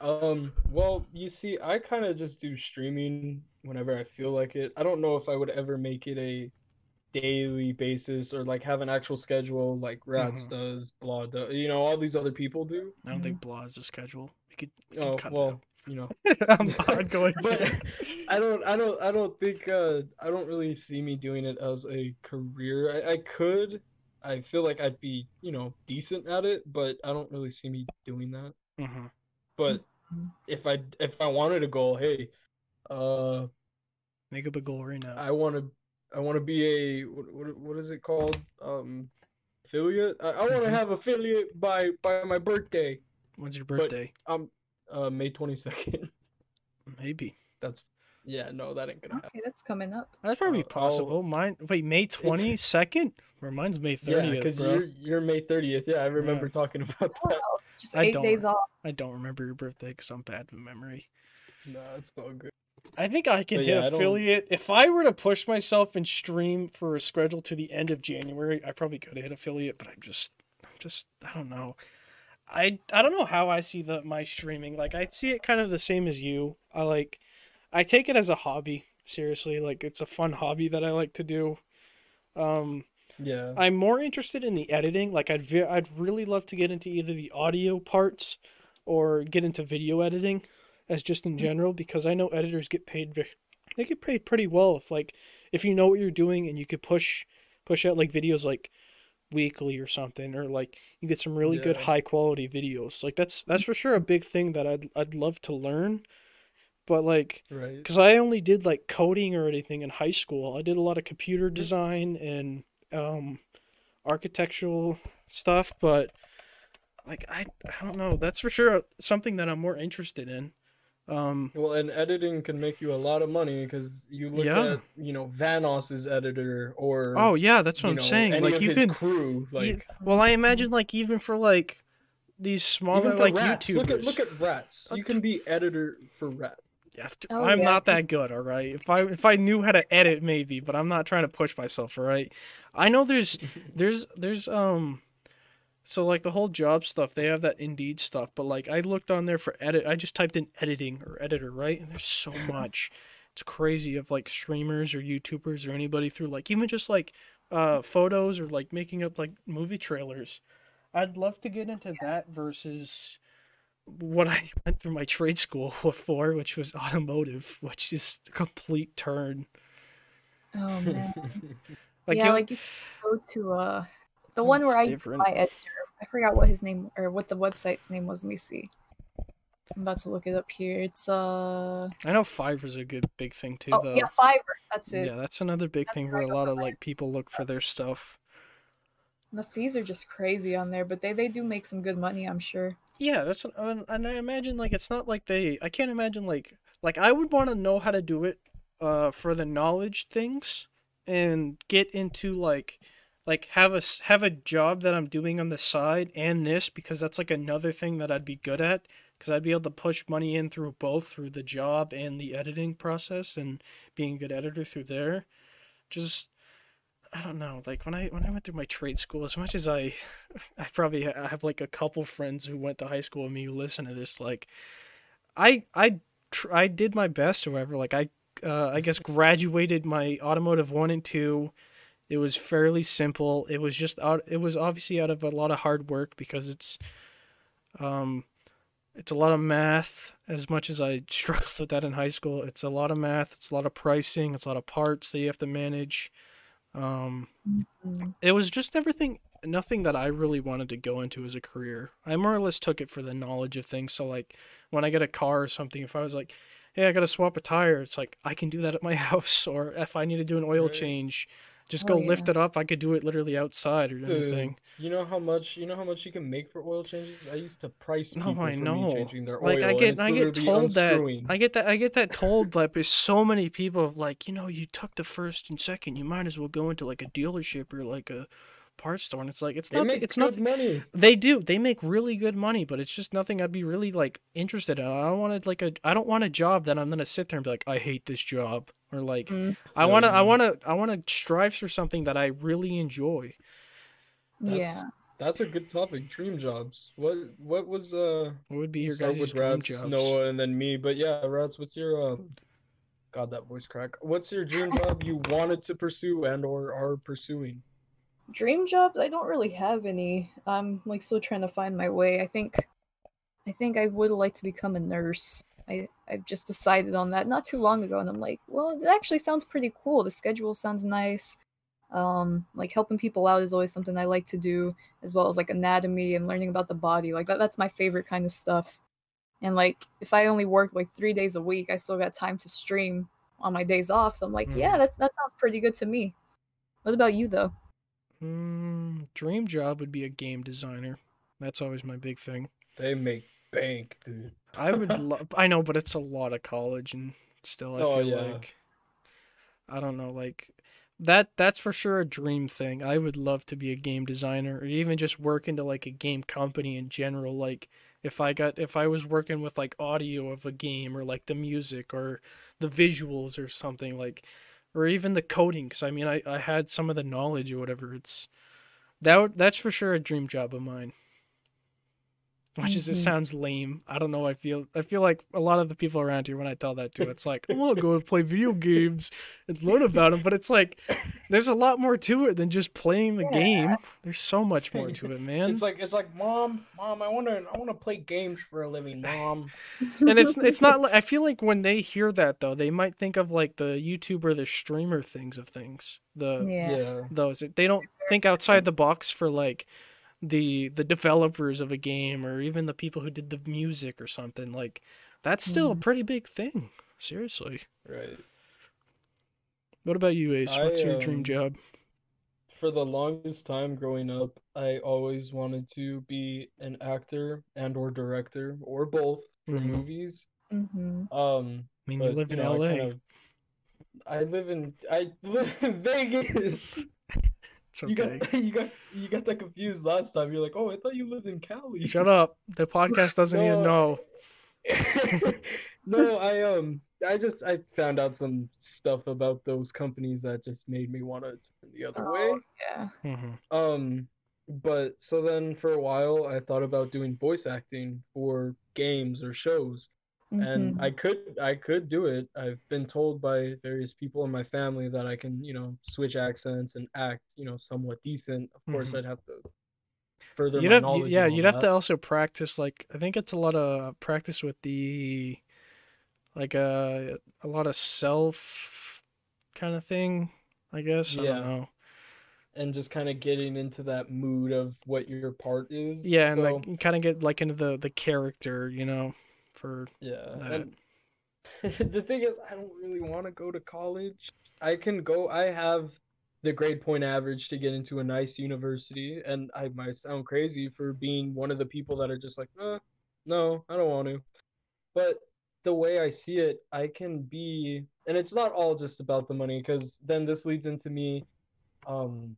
Um, well, you see, I kind of just do streaming whenever I feel like it. I don't know if I would ever make it a daily basis or like have an actual schedule like Ratz Mhm. does, Blah does, you know, all these other people do. I don't think blah is a schedule. We could, we Oh, cut well, you know. I'm not going But to. I don't, I don't, I don't think, uh, I don't really see me doing it as a career. I, I could. I feel like I'd be, you know, decent at it, but I don't really see me doing that. hmm But if I if I wanted a goal, hey, uh, Make up a goal right now. I want to I want to be a what, what what is it called? Um, affiliate. I, I want to Mhm. have affiliate by by my birthday. When's your but- birthday? Um, uh, May twenty second. Maybe. That's yeah, no, that ain't gonna happen. Okay, that's coming up. That's probably I'll- I'll- possible. Mine. Wait, May twenty second? Or mine's May Yeah, thirtieth, because bro. you're you're May thirtieth. Yeah, I remember talking about Oh, that. just eight days off. I don't remember your birthday because I'm bad with memory. No, it's all good. I think I can But hit yeah, I affiliate. If I were to push myself and stream for a schedule to the end of January, I probably could hit affiliate, but I'm just, I'm just, I don't know. I I don't know how I see the my streaming. Like I see it kind of the same as you. I like, I take it as a hobby. Seriously, like it's a fun hobby that I like to do. Um, Yeah. I'm more interested in the editing. Like I'd ve- I'd really love to get into either the audio parts or get into video editing as just in general because I know editors get paid very they get paid pretty well if like if you know what you're doing and you could push push out like videos like weekly or something or like you get some really good high quality videos. Like that's that's for sure a big thing that I'd I'd love to learn. But like Right. because I only did like coding or anything in high school. I did a lot of computer design and um, architectural stuff, but like I I don't know. That's for sure something that I'm more interested in. Um, Well, and editing can make you a lot of money because you look Yeah. at, you know, Vanoss's editor or oh yeah, that's what I'm know, saying. Like you could. crew, you- like well, I imagine like even for like these smaller like Ratz. YouTubers. Look at look at Ratz. You can be editor for Ratz. F- Oh, I'm yeah. not that good, all right. If I if I knew how to edit, maybe, but I'm not trying to push myself, all right. I know there's there's there's um, so like the whole job stuff, they have that Indeed stuff, but like I looked on there for edit, I just typed in editing or editor, right? And there's so much. It's crazy of like streamers or YouTubers or anybody through like even just like uh photos or like making up like movie trailers. I'd love to get into that versus what I went through my trade school for, which was automotive, which is a complete turn. Oh man. Like yeah, you- like you go to uh the one where It's I my editor. I forgot what his name or what the website's name was. Let me see. I'm about to look it up here. It's uh I know Fiverr's a good big thing too, oh though. yeah, Fiverr. That's it. Yeah, that's another big That's thing where a lot of like people look for their stuff. The fees are just crazy on there, but they they do make some good money, I'm sure. Yeah, that's and I imagine like it's not like they. I can't imagine like like I would want to know how to do it, uh, for the knowledge things, and get into like, like have a have a job that I'm doing on the side and this because that's like another thing that I'd be good at because I'd be able to push money in through both through the job and the editing process and being a good editor through there. Just I don't know. Like when I when I went through my trade school, as much as I, I probably ha- have like a couple friends who went to high school with me who listen to this. Like, I I tr- I did my best. However, like I uh, I guess graduated my automotive one and two. It was fairly simple. It was just out. It was obviously out of a lot of hard work because it's, um, it's a lot of math. As much as I struggled with that in high school, it's a lot of math. It's a lot of pricing. It's a lot of parts that you have to manage. Um, Mm. it was just everything nothing that I really wanted to go into as a career. I more or less took it for the knowledge of things. So like when I get a car or something, if I was like, Hey, I gotta swap a tire, it's like I can do that at my house or if I need to do an oil Right. change, just Oh, go lift it up, I could do it literally outside or Dude, anything. you know how much you know how much you can make for oil changes? I used to price No, I for know. me changing their Like oil. I get I get literally told that. I get that I get that told like there's so many people of like, you know, you took the first and second, you might as well go into like a dealership or like a parts store and it's like it's They not make it's good nothing money. They do. They make really good money, but it's just nothing I'd be really like interested in. I don't want to like a. I don't want a job that I'm gonna sit there and be like, I hate this job, or like, Mm. I wanna, I wanna, I wanna strive for something that I really enjoy. That's- Yeah. That's a good topic. Dream jobs. What what was uh What would be your start guys' dream Ratz, jobs? Noah, and then me. But yeah, Ratz, what's your uh? God that voice crack. What's your dream job you wanted to pursue and or are pursuing? Dream jobs? I don't really have any. I'm like still trying to find my way. I think I think I would like to become a nurse. I I've just decided on that not too long ago and I'm like, well, it actually sounds pretty cool. The schedule sounds nice. Um like helping people out is always something I like to do as well as like anatomy and learning about the body. Like that that's my favorite kind of stuff. And like if I only work like 3 days a week, I still got time to stream on my days off. So I'm like, yeah, Mhm. that's that sounds pretty good to me. What about you though? Mm, dream job would be a game designer. That's always my big thing. They make bank, dude. I would love. I know, but it's a lot of college, and still, I Oh, feel yeah. like I don't know, like that. That's for sure a dream thing. I would love to be a game designer, or even just work into like a game company in general. Like if I got, if I was working with like audio of a game, or like the music, or the visuals, or something like, or even the coding. Because I mean, I I had some of the knowledge or whatever. It's that that's for sure a dream job of mine. Which is it Mhm. sounds lame. I don't know. I feel I feel like a lot of the people around here when I tell that to, it's like I want to go and play video games and learn about them. But it's like there's a lot more to it than just playing the Yeah. game. There's so much more to it, man. It's like it's like mom, mom, I wanna I wanna play games for a living, mom. and it's it's not. li- I feel like when they hear that though, they might think of like the YouTuber, the streamer things of things. The yeah. Yeah. those they don't think outside the box for like the the developers of a game or even the people who did the music or something like that's still a Mm. pretty big thing seriously Right. what about you ace what's I, your dream um, job For the longest time growing up, I always wanted to be an actor and or director or both for Mhm. movies. hmm Um, i mean but, you live in know, la I, kind of- I live in I live in Vegas. It's You okay got you got you got that confused last time. You're like, oh, I thought you lived in Cali. shut up the podcast doesn't even know no, I um I just I found out some stuff about those companies that just made me want to turn the other way. Oh, yeah. Mhm. Um, but so then for a while I thought about doing voice acting for games or shows, and Mhm. I could I could do it. I've been told by various people in my family that I can you know switch accents and act you know somewhat decent. Of course, Mhm. I'd have to further you'd have yeah you'd have that. to also practice like i think it's a lot of practice with the like a a lot of self kind of thing i guess i Yeah. don't know and just kind of getting into that mood of what your part is. Yeah, and like kind of get like into the the character, you know, for yeah, that. and the thing is, I don't really want to go to college. I can go. I have the grade point average to get into a nice university, and I might sound crazy for being one of the people that are just like, uh, no, I don't want to. But the way I see it, I can be, and it's not all just about the money, because then this leads into me, um,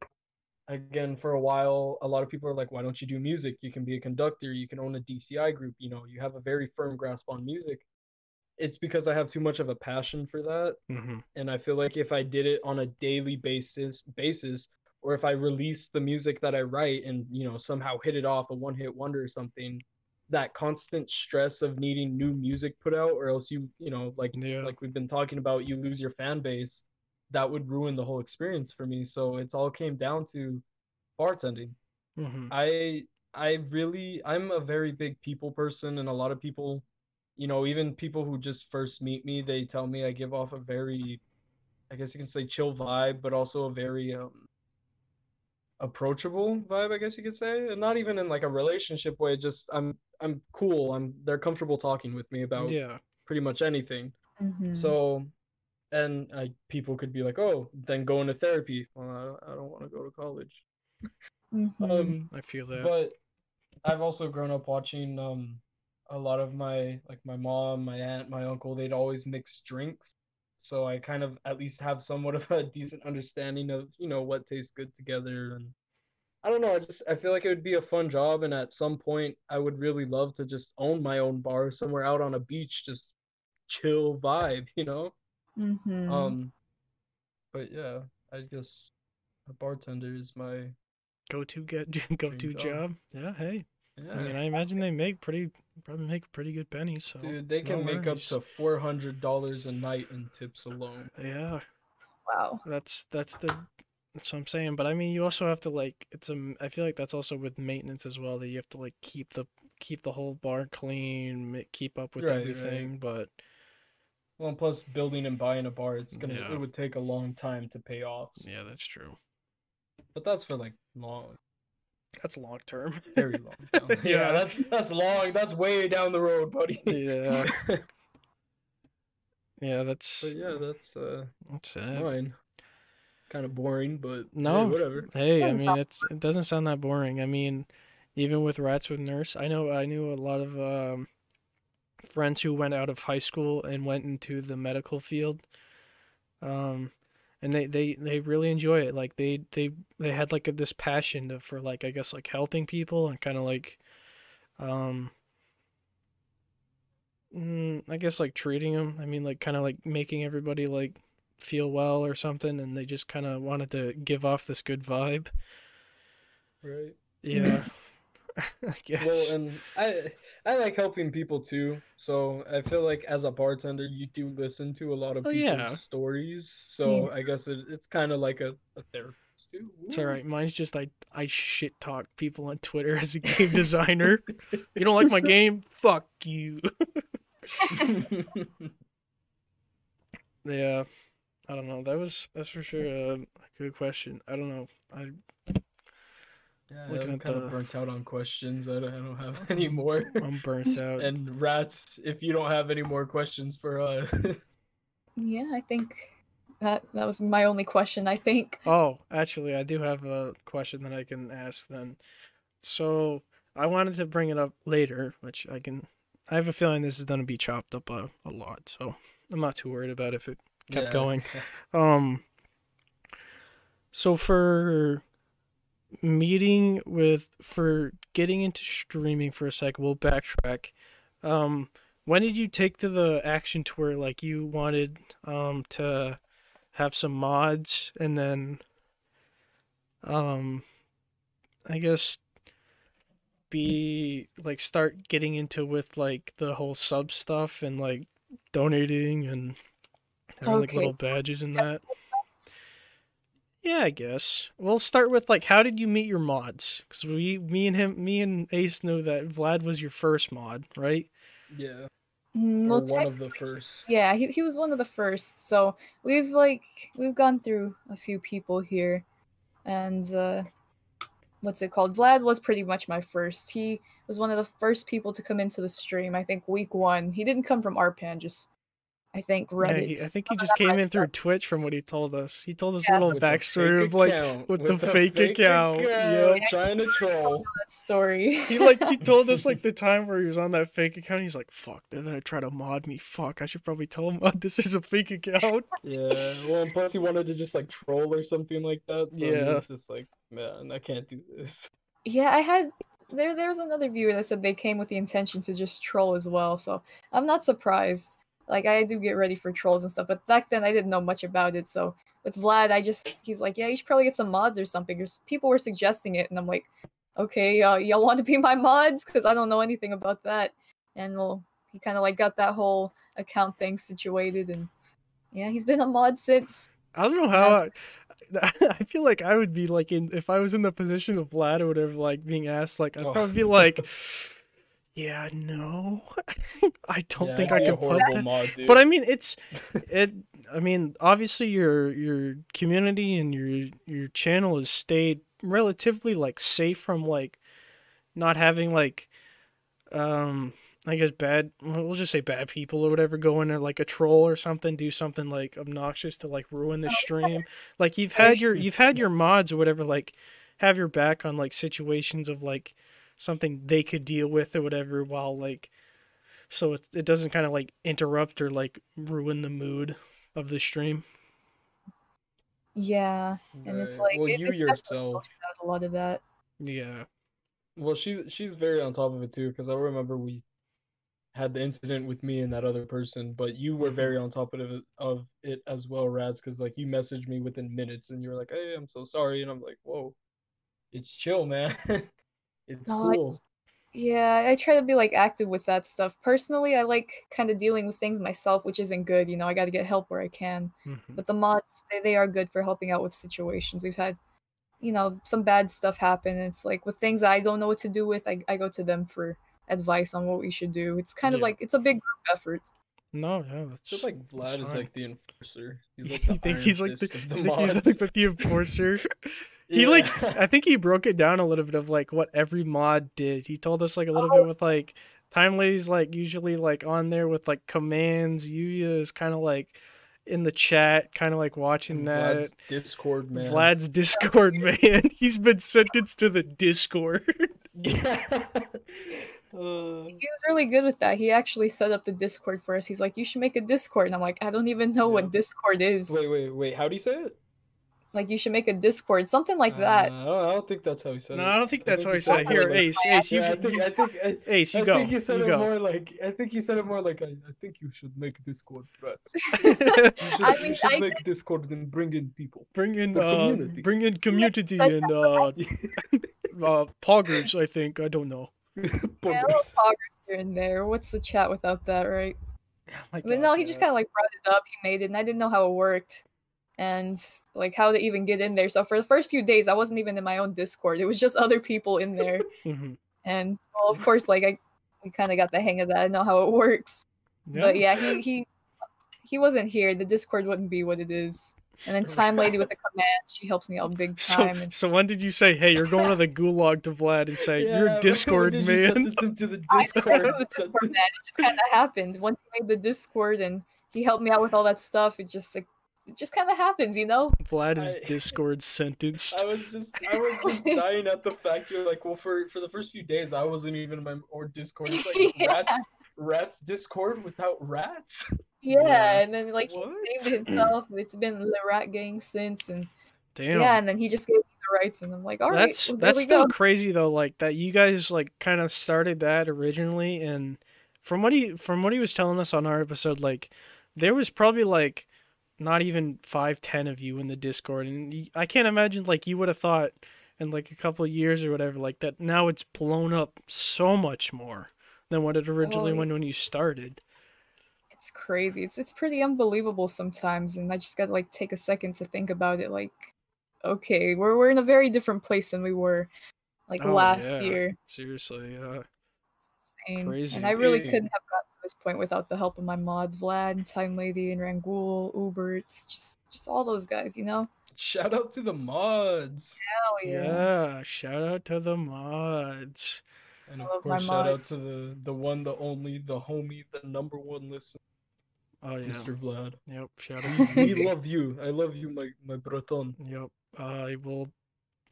again, for a while, a lot of people are like, why don't you do music? You can be a conductor, you can own a DCI group, you know, you have a very firm grasp on music. It's because I have too much of a passion for that Mhm. and I feel like if I did it on a daily basis basis or if I released the music that I write and you know somehow hit it off a one hit wonder or something that constant stress of needing new music put out or else you you know like Yeah. like we've been talking about you lose your fan base that would ruin the whole experience for me so it's all came down to bartending Mhm. I I really I'm a very big people person and a lot of people you know even people who just first meet me they tell me I give off a very I guess you can say chill vibe but also a very um approachable vibe I guess you could say and not even in like a relationship way just I'm I'm cool I'm they're comfortable talking with me about Yeah. pretty much anything Mhm. so and I people could be like oh then go into therapy well I, I don't want to go to college Mhm. um I feel that. but I've also grown up watching um a lot of my like my mom, my aunt, my uncle, they'd always mix drinks. So I kind of at least have somewhat of a decent understanding of, you know, what tastes good together and I don't know, I just I feel like it would be a fun job and at some point I would really love to just own my own bar somewhere out on a beach, just chill vibe, you know? Mhm. Um but yeah, I guess a bartender is my go to get go to job. job. Yeah. Hey. yeah. I mean, I imagine they make pretty probably make pretty good pennies. So Dude, they can no make up to four hundred dollars a night in tips alone. Yeah. wow. That's that's the that's what I'm saying. But I mean, you also have to like it's a. I feel like that's also with maintenance as well that you have to like keep the keep the whole bar clean, keep up with Right, right. everything. But Well, and plus building and buying a bar, it's gonna Yeah. it would take a long time to pay off. yeah, that's true. But that's for like long, That's long term. very long. Yeah, Yeah. that's that's long. That's way down the road, buddy. yeah. Yeah, that's but yeah, that's uh that's that's it. mine. Kind of boring, but hey, No, whatever. Hey, I mean, sound- it's it doesn't sound that boring. I mean, even with Ratz with Nurse, I know I knew a lot of um, friends who went out of high school and went into the medical field. Um, and they, they, they really enjoy it. Like they they they had like a, this passion to, for like I guess like helping people and kind of like, um, mm, I guess like treating them. I mean, like kind of like making everybody like feel well or something, and they just kind of wanted to give off this good vibe. Right. Yeah. I guess. Well, and I I like helping people too. So I feel like as a bartender, you do listen to a lot of Oh, people's yeah. stories. So I guess it, it's kind of like a, a therapist too. It's alright. Mine's just I I shit talk people on Twitter as a game designer. You don't like my game? Fuck you. yeah. I don't know. That was that's for sure a good question. I don't know. I yeah, Looking I'm at kind the- of burnt out on questions. I don't, I don't have any more. I'm burnt out. and Ratz, if you don't have any more questions for us. Yeah, I think that that was my only question. I think. Oh, actually, I do have a question that I can ask then. So I wanted to bring it up later, which I can. I have a feeling this is going to be chopped up a, a lot, so I'm not too worried about if it kept Yeah. going. Um. So for meeting with for getting into streaming for a sec, we'll backtrack. Um, when did you take to the action to where like you wanted um to have some mods and then um I guess be like start getting into with like the whole sub stuff and like donating and having like little badges and that. Yeah, I guess. We'll start with like how did you meet your mods? Cuz we me and him me and Ace know that Vlad was your first mod, right? yeah, Mm, or well, one of the first. yeah, he he was one of the first. So we've like we've gone through a few people here, and uh, what's it called? Vlad was pretty much my first. He was one of the first people to come into the stream. I think week one. He didn't come from RPAN, just I think Yeah, he, I think he just came in through Twitch from what he told us. He told us a little With backstory of like account, with the a fake account, yep. trying to troll. that story. he like he told us like the time where he was on that fake account. He's like, "Fuck, they're gonna try to mod me. Fuck, I should probably tell him uh, this is a fake account." Yeah, well, and plus he wanted to just like troll or something like that. So Yeah. it's just like, man, I can't do this. Yeah, I had there. There was another viewer that said they came with the intention to just troll as well. So I'm not surprised. Like I do get ready for trolls and stuff, but back then I didn't know much about it. So with Vlad, I just he's like, yeah, you should probably get some mods or something. Because people were suggesting it, and I'm like, okay, uh, y'all want to be my mods? Because I don't know anything about that. And well, he kind of like got that whole account thing situated, and yeah, he's been a mod since. I don't know how. I, I feel like I would be like in if I was in the position of Vlad or whatever, like being asked, like I'd Oh. probably be like, "Yeah, no, I don't Yeah, think I'd I be a can put that." mod. But I mean, it's it. I mean, obviously your your community and your your channel has stayed relatively like safe from like not having like um I guess bad. well, We'll just say bad people or whatever go in there like a troll or something, do something like obnoxious to like ruin the stream. Like you've had your you've had your mods or whatever like have your back on like situations of like something they could deal with or whatever while like so it, it doesn't kind of like interrupt or like ruin the mood of the stream. Yeah, and it's like well, it- you it's yourself. a lot of that. Yeah. Well, she's she's very on top of it too, because I remember we had the incident with me and that other person, but you were mm-hmm. very on top of it of it as well, Ratz, because like you messaged me within minutes and you were like, "Hey, I'm so sorry," and I'm like, "Whoa, it's chill, man. it's No, cool." just- Yeah, I try to be like active with that stuff. Personally, I like kind of dealing with things myself, which isn't good. You know, I got to get help where I can. Mhm. But the mods, they, they are good for helping out with situations. We've had, you know, some bad stuff happen. And it's like with things that I don't know what to do with, I, I go to them for advice on what we should do. It's kind of Yeah. like, it's a big group effort. No, yeah, that's I feel like that's Vlad is fine. like the enforcer. He's like you think he's like the, the think he's like the, the enforcer? He like I think he broke it down a little bit of like what every mod did. He told us like a little bit with like Time Lady's like usually like on there with like commands. Yuya is kind of like in the chat, kind of like watching that. Vlad's Discord man. Vlad's Discord man. He's been sentenced to the Discord. Yeah. Uh, He was really good with that. He actually set up the Discord for us. He's like, you should make a Discord. And I'm like, I don't even know Yeah. what Discord is. wait, wait, wait. How do you say it? Like, you should make a Discord. Something like that. Uh, I, don't, I don't think that's how he said no, it. No, I don't think I that's think how he he said it. said Here, like- Ace, Ace, you, Yeah, I think I think I, Ace, you I go, think he said you it go. more like I think he said it more like I, I think you should make Discord threats. Bring You should, I you should I make Discord and bring in people. Bring in, The uh, community. bring in community Like, and uh, uh, poggers. I think I don't know. Yeah, a Boogers. little poggers here and there. What's the chat without that, right? My But no, God, he just kind of like brought it up. He made it, and I didn't know how it worked, and like how to even get in there. So for the first few days, I wasn't even in my own Discord. It was just other people in there, Mhm. and well, of course, like I, we kind of got the hang of that. I know how it works. But yeah, he he he wasn't here. The Discord wouldn't be what it is. And then Time Lady with the command, she helps me out big So, time. and so when did you say, "Hey, you're going to the gulag to Vlad and say Yeah, you're when a Discord did you man"? sentence him to the I didn't Discord. know the Discord man. It just kind of happened. Once he made the Discord and he helped me out with all that stuff, it just like it just kind of happens, you know. Vlad is I- Discord sentenced. I was just I was just dying at the fact you're like, well, for for the first few days, I wasn't even in my or Discord. It's like Yeah. Ratz, Ratz Discord without Ratz. Yeah, Yeah. and then like What? he named himself. It's been the Rat Gang since, and Damn. yeah, and then he just gave me the rights, and I'm like, all right, that's well, there that's still go. crazy though like that you guys like kind of started that originally and from what he from what he was telling us on our episode like there was probably like not even five ten of you in the discord and i can't imagine like you would have thought in like a couple of years or whatever like that now it's blown up so much more than what it originally Oh, when when you started It's crazy. It's it's pretty unbelievable sometimes, and I just gotta like take a second to think about it. Like, okay, we're we're in a very different place than we were like Oh, last yeah. year. seriously yeah insane. Crazy. And I really Hey. couldn't have gotten to this point without the help of my mods, Vlad, Time Lady, and Rangul, Uberts, just just all those guys, you know. Shout out to the mods, Hell yeah. yeah shout out to the mods and of course, shout out to the the one, the only, the homie, the number one listener, oh yeah Mr. Vlad. yep shout out We love you. I love you, my my braton. Yep. Uh, I will.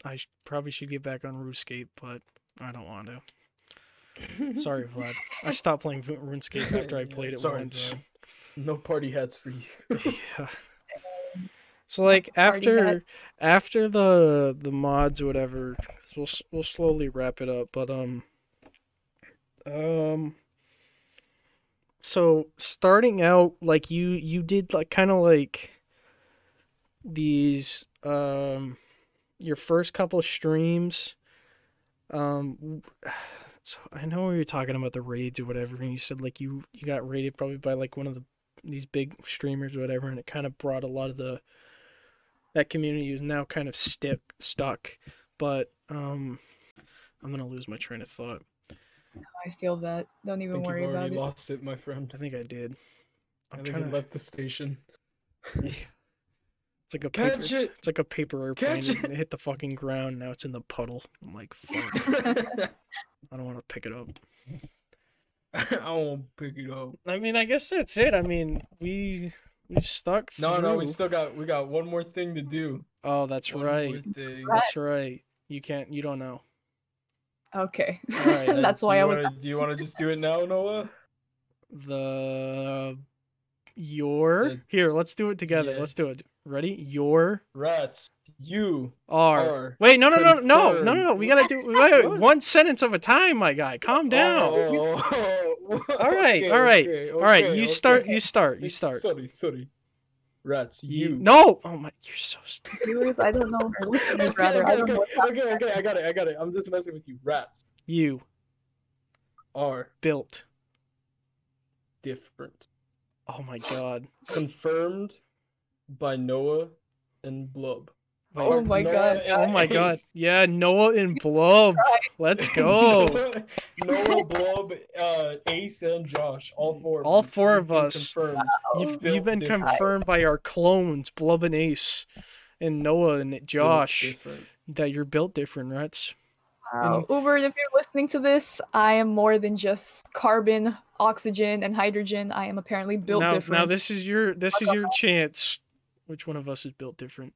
I sh- probably should get back on RuneScape, but I don't want to. Sorry, Vlad. I stopped playing RuneScape after I played it sorry, once. Vlad. No party hats for you. yeah. So like Party hat. after after the the mods or whatever, 'cause we'll we'll slowly wrap it up. But um, um. So starting out, like you you did like kind of like these um your first couple streams um w- so i know we were talking about the raids or whatever and you said like you you got raided probably by like one of the these big streamers or whatever and it kind of brought a lot of the that community is now kind of stick stuck but um i'm gonna lose my train of thought I feel that. Don't I even think worry you've about already it. lost it, my friend. i think i did I i'm think trying it to left the station. Yeah. It's like a paper. Catch It's, it! it's like a paper airplane. Catch It it! hit the fucking ground. Now it's in the puddle. I'm like, fuck. I don't want to pick it up. I won't pick it up. I mean, I guess that's it. I mean, we we stuck through. No, no, we still got we got one more thing to do. Oh, that's One right. That's right. You can't. You don't know. Okay. Alright, Uh, That's why I was. wanna- Do you want to just do it now, Noah? The your The- here. Let's do it together. Yeah. Let's do it. Ready? Your Ratz, you are. are. Wait, no, no, no, no, no, no, no. We gotta do wait, wait, one sentence of a time, my guy. Calm oh, down. Oh, oh, All right, okay, all right, okay, All right, okay, you okay. start. You start. You start. Sorry, sorry. Ratz, You, you. no. Oh my. You're so. St- Viewers, I don't know. Or listeners, okay, rather. I okay, don't know. okay, okay, okay, I got it, I got it. I'm just messing with you. Rats you are built. different. Oh my god. Confirmed by Noah and Blub. Wait, Oh my Noah God, oh my god. Yeah, Noah and Blub. Let's go. Noah, Noah, Blub, uh, Ace, and Josh. All four. All them. four of us. Confirmed. You've, Built you've been different. confirmed by our clones, Blub and Ace, and Noah and Josh, that you're built different, Ratz. Wow. Uber, if you're listening to this, I am more than just carbon, oxygen, and hydrogen. I am apparently built now, different. now this is your this is your chance. Which one of us is built different?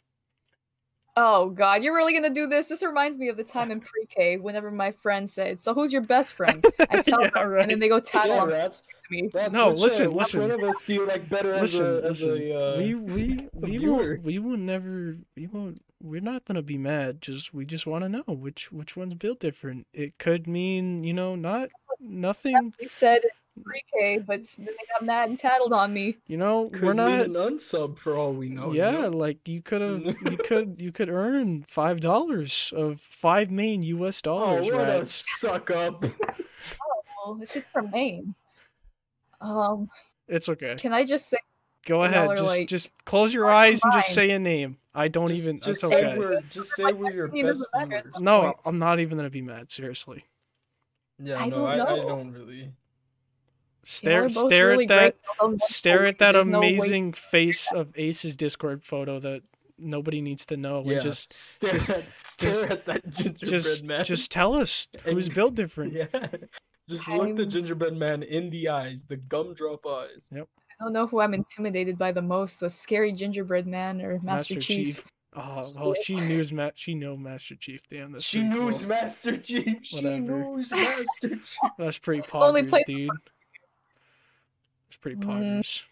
Oh god, you're really gonna do this? This reminds me of the time in pre-K whenever my friend said, "So who's your best friend?" I tell Yeah, them, right. and then they go tag Yeah, along to me. Ratz, No, which, listen, which listen. one of us do you like better Listen, as a, as listen. a uh, we we we will we will never we won't we're not gonna be mad. Just we just want to know which which one's built different. It could mean you know not nothing. They said 3K, but then they got mad and tattled on me. You know, Could we're not. an unsub for all we know. you yeah, know? like you could have, you could, you could earn five dollars of five main U.S. dollars. Oh, dollars, what a suck up. Oh, well, if it's from Maine, um, It's okay. can I just say Go ahead. Just, like, just close your eyes and just say a name. I don't Just- even. Just It's say okay. we're just say we're your best matter. No. I'm not even gonna be mad. Seriously. Yeah, I no, don't I, I don't really. Stare, Y'all are both stare really at that. great, but I'm Stare at that there's no way- amazing face of Ace's Discord photo that nobody needs to know. Yeah, And just, stare, just- at, just- stare at that gingerbread just, man. just tell us who's And- built different. yeah. Just look the I'm- gingerbread man in the eyes, the gumdrop eyes. Yep. I don't know who I'm intimidated by the most: the scary gingerbread man or Master, Chief. Oh well, she knew Ma- she knew Master Chief. Damn, that's She pretty knows cool. Master Chief. She Whatever. knows Master Chief. That's pretty Only poggers, play- dude. It's pretty Mm. poggers.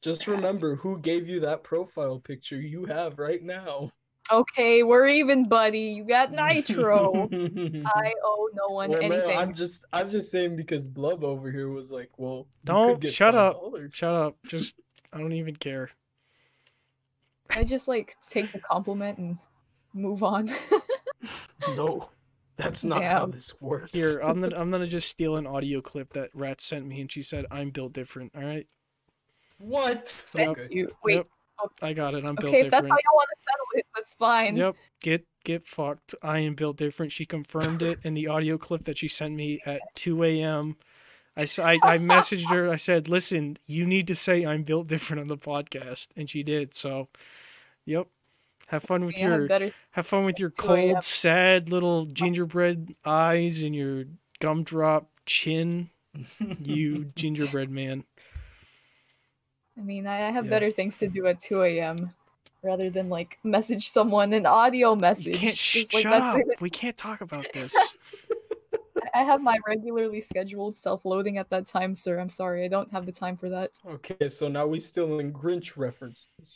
Just remember who gave you that profile picture you have right now. Okay, we're even, buddy. You got Nitro. I owe no one Well, no, anything. I'm just I'm just saying because Blub over here was like, well, you could Don't get shut up. $5. Shut up. Just I don't even care. I just like take the compliment and move on. No, that's not how this works. Here, I'm gonna I'm gonna just steal an audio clip that Rat sent me, and she said I'm built different. All right, What? Thank Okay. you. Wait, Yep. I got it. I'm built different. okay, if that's how you want to settle it, that's fine. Yep. Get get fucked. I am built different. She confirmed it in the audio clip that she sent me at 2 a.m. I I messaged her. I said, "Listen, you need to say I'm built different on the podcast," and she did. So, yep. Have fun with Okay, I have your better. have fun with your 2 cold, a.m. sad little gingerbread eyes and your gumdrop chin. You gingerbread man. I mean, I I have Yeah. better things to do at 2 a.m. rather than like message someone an audio message. You can't sh- like, shut up. it. We can't talk about this. I have my regularly scheduled self-loading at that time, sir. I'm sorry, I don't have the time for that. Okay, so now we still in Grinch references.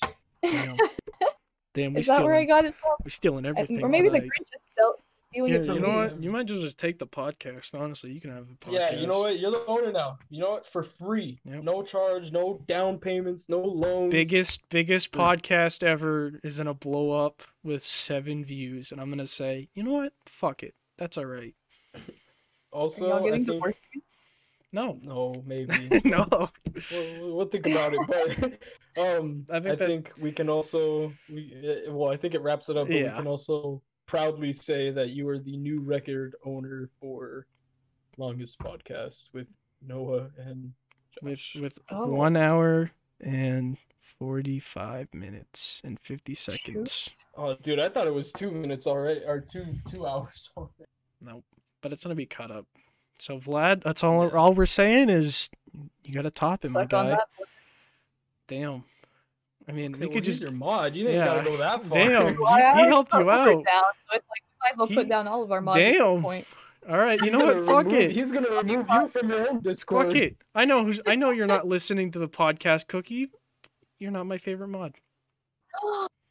Damn. Damn, we Is that where I stealing, got it from? We're stealing everything or maybe the tonight. Grinch is still stealing Here, it from you me. know what? You might just take the podcast. Honestly, you can have the podcast. Yeah, you know what? You're the owner now. You know what? For free. Yep. No charge, no down payments, no loans. Biggest biggest Mm. podcast ever is gonna blow up with seven views, and I'm gonna say, you know what? Fuck it. That's all right. Also, Are Also, y'all getting think... divorced? No, No, maybe. no. we'll, we'll- we'll think about it. But um, I I think think, we can also we uh, well, I think it wraps it up. But Yeah. we can also proudly say that you are the new record owner for longest podcast with Noah and with Josh. with Oh. one hour and forty five minutes and fifty seconds. Oh, dude, I thought it was two minutes already, or two two hours already. Nope. But it's gonna be cut up. So Vlad, that's all. All we're saying is you gotta top it, my Suck on guy. that. Damn. I mean, Okay, we well, could he's just your mod. You didn't Yeah. gotta go that far. Damn. Well, I he helped you out. Down, so it's like we might as well He- put down all of our mods at Damn. this point. All right. You know what? Fuck remove- it. He's gonna remove you from your own Discord. Fuck it. I know who's. I know you're not listening to the podcast, Cookie. You're not my favorite mod.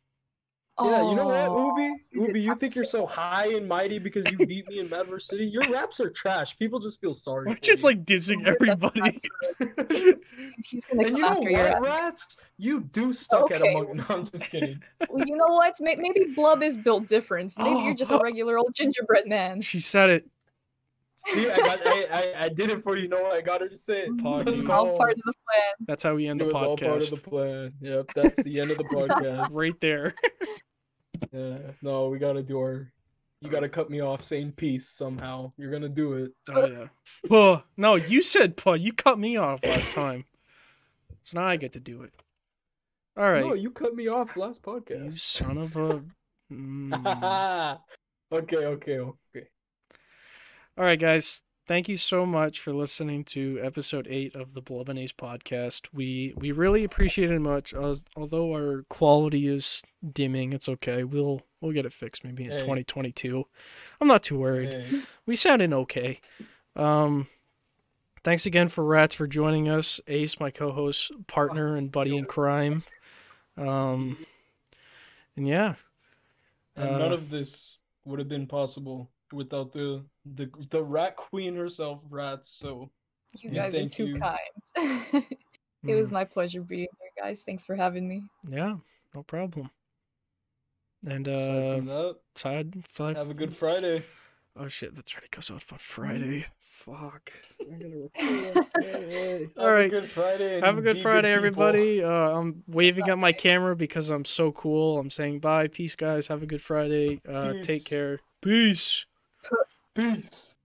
Yeah, you know what, Oh, Ubi? you Ubi, you think you're so high and mighty because you beat me in Madverse City? Your raps are trash. People just feel sorry. We're for just you. like dissing everybody. He's gonna and come you know after your what, ass. Ratz? You do stuck at Okay. among. No, I'm just kidding. Well, you know what? Maybe Blub is built different. Maybe Oh, you're just a oh. regular old gingerbread man. She said it. See, I, got, I, I, I did it for you. Know what? I got her to say it. Pod Let's go. All part of the plan. That's how we end It the was all part of the plan. Yep, that's the end of the podcast. Right there. Yeah, no, we gotta do our. You gotta cut me off saying peace somehow. You're gonna do it. Oh yeah. Well, no, you said pud. You cut me off last time, so now I get to do it. All right, No, you cut me off last podcast. you son of a. Mm. okay, okay, okay. All right, guys. Thank you so much for listening to episode eight of the Blubbernace podcast. We we really appreciate it much. Although our quality is dimming, it's okay. We'll we'll get it fixed maybe in Hey. 2022. I'm not too worried. Hey, we sounded okay. Um, thanks again for Ratz for joining us. Ace, my co-host, partner, and buddy in crime. Um, and yeah, and none Uh, of this would have been possible without the the the rat queen herself, Ratz. So You Yeah. guys are too you. kind. it was Mm, my pleasure being here, guys. Thanks for having me. yeah, no problem. And uh, from that, side five. have a good Friday. Oh shit, that's right. It goes out on Friday. Fuck. I'm gonna record Friday. All Have a good Friday. Have a good Friday, people. everybody. Uh, I'm waving at my camera because I'm so cool. I'm saying bye. Peace, guys. Have a good Friday. Uh, take care. Peace. Peace.